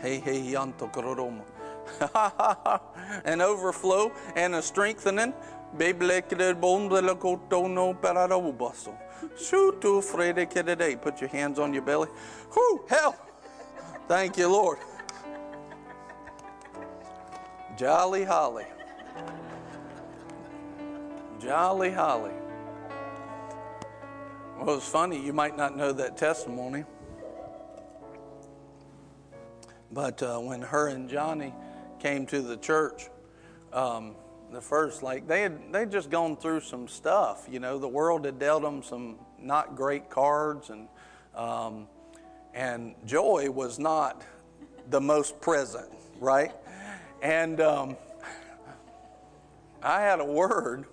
Hey, hey. An overflow and a strengthening. Put your hands on your belly. Whoo, help. Thank you, Lord. Jolly Holly. Jolly Holly. Well, it's funny, you might not know that testimony. But uh, when her and Johnny came to the church, um, the first, like they had they just gone through some stuff. You know, the world had dealt them some not great cards, and um, and joy was not the most present, right? And um, I had a word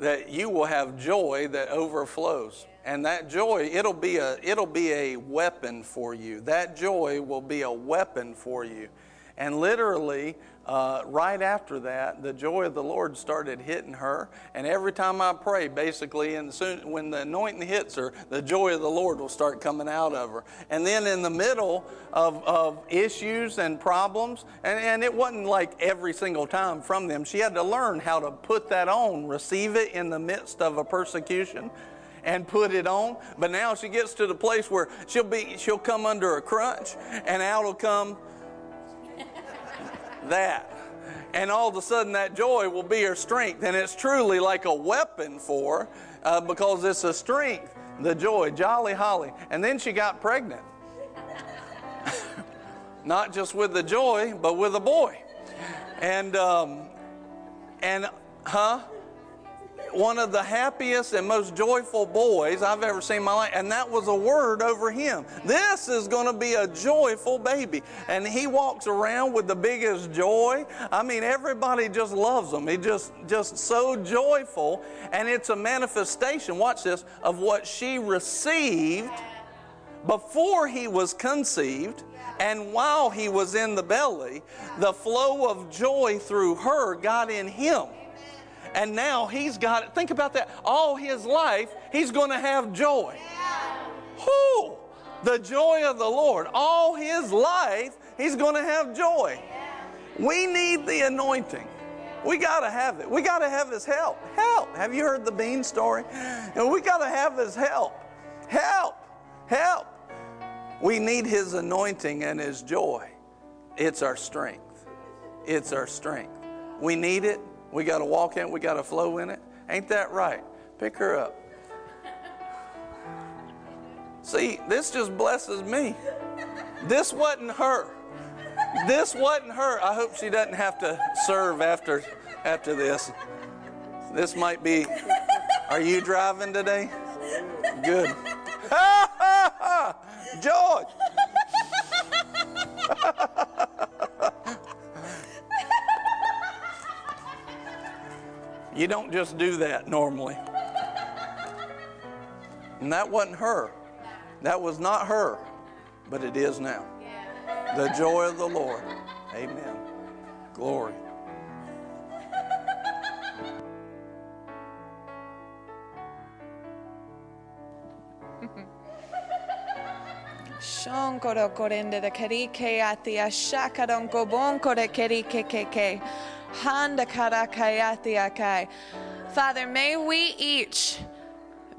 that you will have joy that overflows and that joy it'll be a it'll be a weapon for you. That joy will be a weapon for you. And literally uh, right after that the joy of the lord started hitting her. And every time i pray basically and soon when the anointing hits her the joy of the lord will start coming out of her. And then in the middle of, of issues and problems and, and it wasn't like every single time from them she had to learn how to put that on receive it in the midst of a persecution and put it on. But now she gets to the place where she'll be she'll come under a crunch and out will come that. And all of a sudden that joy will be her strength. And it's truly like a weapon for uh, because it's a strength, the joy, jolly holly. And then she got pregnant. Not just with the joy, but with a boy. And um, and huh? One of the happiest and most joyful boys I've ever seen in my life. And that was a word over him. This is going to be a joyful baby. And he walks around with the biggest joy. I mean, everybody just loves him. He just, just so joyful. And it's a manifestation, watch this, of what she received before he was conceived and while he was in the belly. The flow of joy through her got in him and now he's got it. Think about that. All his life, he's going to have joy. Whoo! The joy of the Lord. All his life, he's going to have joy. We need the anointing. We got to have it. We got to have his help. Help. Have you heard the bean story? And we got to have his help. Help. Help. We need his anointing and his joy. It's our strength. It's our strength. We need it. We got to walk in it. We got to flow in it. Ain't that right? Pick her up. See, this just blesses me. This wasn't her. This wasn't her. I hope she doesn't have to serve after after this. This might be. Are you driving today? Good. Ha ha ha! George. You don't just do that normally. And that wasn't her. That was not her, but it is now. The joy of the Lord. Amen. Glory. Shonkoro korende de kerike atia shakaron kerike keke. Father, may we each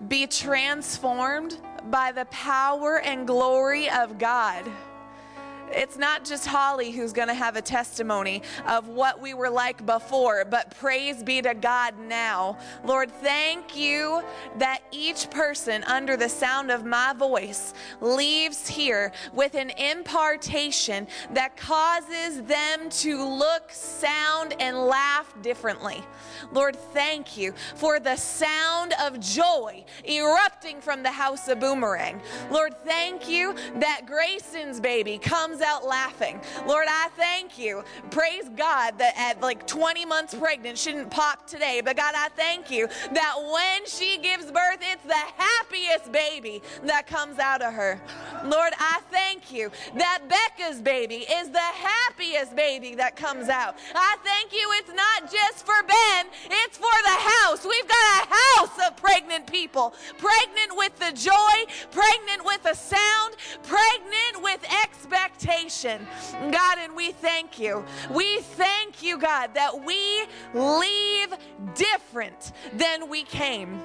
be transformed by the power and glory of God. It's not just Holly who's going to have a testimony of what we were like before, but praise be to God now. Lord, thank you that each person under the sound of my voice leaves here with an impartation that causes them to look, sound, and laugh differently. Lord, thank you for the sound of joy erupting from the house of Boomerang. Lord, thank you that Grayson's baby comes out laughing. Lord, I thank you. Praise God that at like 20 months pregnant, she didn't pop today, but God, I thank you that when she gives birth, it's the happiest baby that comes out of her. Lord, I thank you that Becca's baby is the happiest baby that comes out. I thank you it's not just for Ben, it's for the house. We've got a house of pregnant people, pregnant with the joy, pregnant with a sound, pregnant with expectation. God, and we thank you. We thank you, God, that we leave different than we came.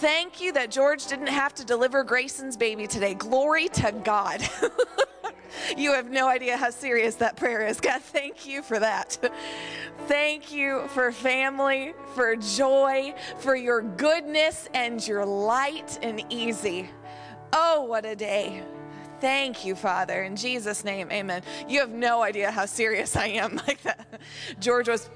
Thank you that George didn't have to deliver Grayson's baby today. Glory to God. You have no idea how serious that prayer is. God, thank you for that. Thank you for family, for joy, for your goodness and your light and easy. Oh, what a day. Thank you, Father. In Jesus' name, amen. You have no idea how serious I am like that. George was.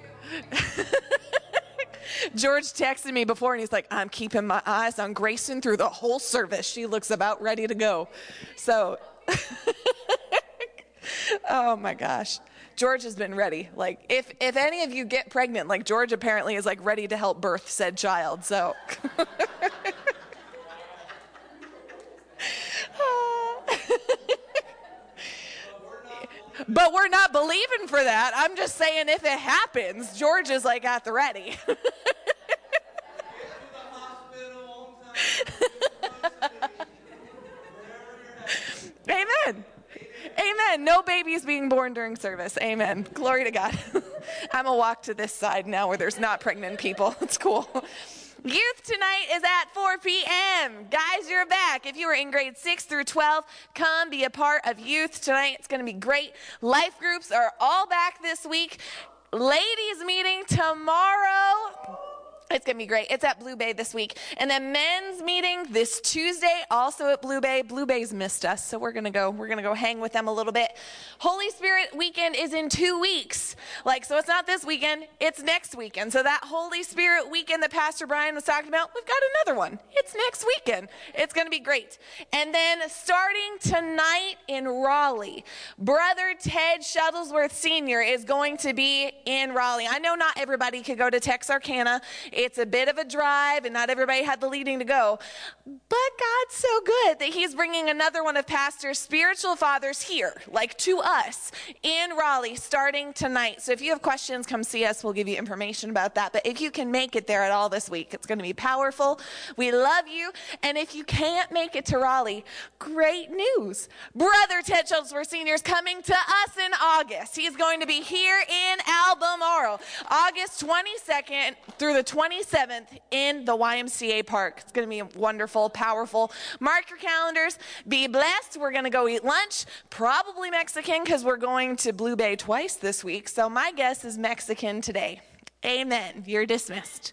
George texted me before and he's like, I'm keeping my eyes on Grayson through the whole service. She looks about ready to go. So, oh my gosh. George has been ready. Like, if, if any of you get pregnant, like, George apparently is like ready to help birth said child. So, but we're not believing for that. I'm just saying if it happens, George is like at the ready. Amen. Amen. No babies being born during service. Amen. Glory to God. I'm to walk to this side now where there's not pregnant people. It's cool. Youth tonight is at 4 p.m. Guys, you're back. If you were in grade 6 through 12, come be a part of youth tonight. It's going to be great. Life groups are all back this week. Ladies' meeting tomorrow. It's going to be great. It's at Blue Bay this week. And then men's meeting this Tuesday, also at Blue Bay. Blue Bay's missed us, so we're going to go. We're going to go hang with them a little bit. Holy Spirit weekend is in two weeks. Like, so it's not this weekend, it's next weekend. So that Holy Spirit weekend that Pastor Brian was talking about, we've got another one. It's next weekend. It's going to be great. And then starting tonight in Raleigh, Brother Ted Shuttlesworth Sr. is going to be in Raleigh. I know not everybody could go to Texarkana. It's a bit of a drive, and not everybody had the leading to go. But God's so good that He's bringing another one of Pastor's spiritual fathers here, like to us, in Raleigh, starting tonight. So if you have questions, come see us. We'll give you information about that. But if you can make it there at all this week, it's going to be powerful. We love you. And if you can't make it to Raleigh, great news. Brother Ted Shuttlesworth Sr. Seniors coming to us in August. He's going to be here in Albemarle, August 22nd through the 20th. 27th in the YMCA Park. It's going to be wonderful, powerful. Mark your calendars. Be blessed. We're going to go eat lunch, probably Mexican because we're going to Blue Bay twice this week. So my guess is Mexican today. Amen. You're dismissed.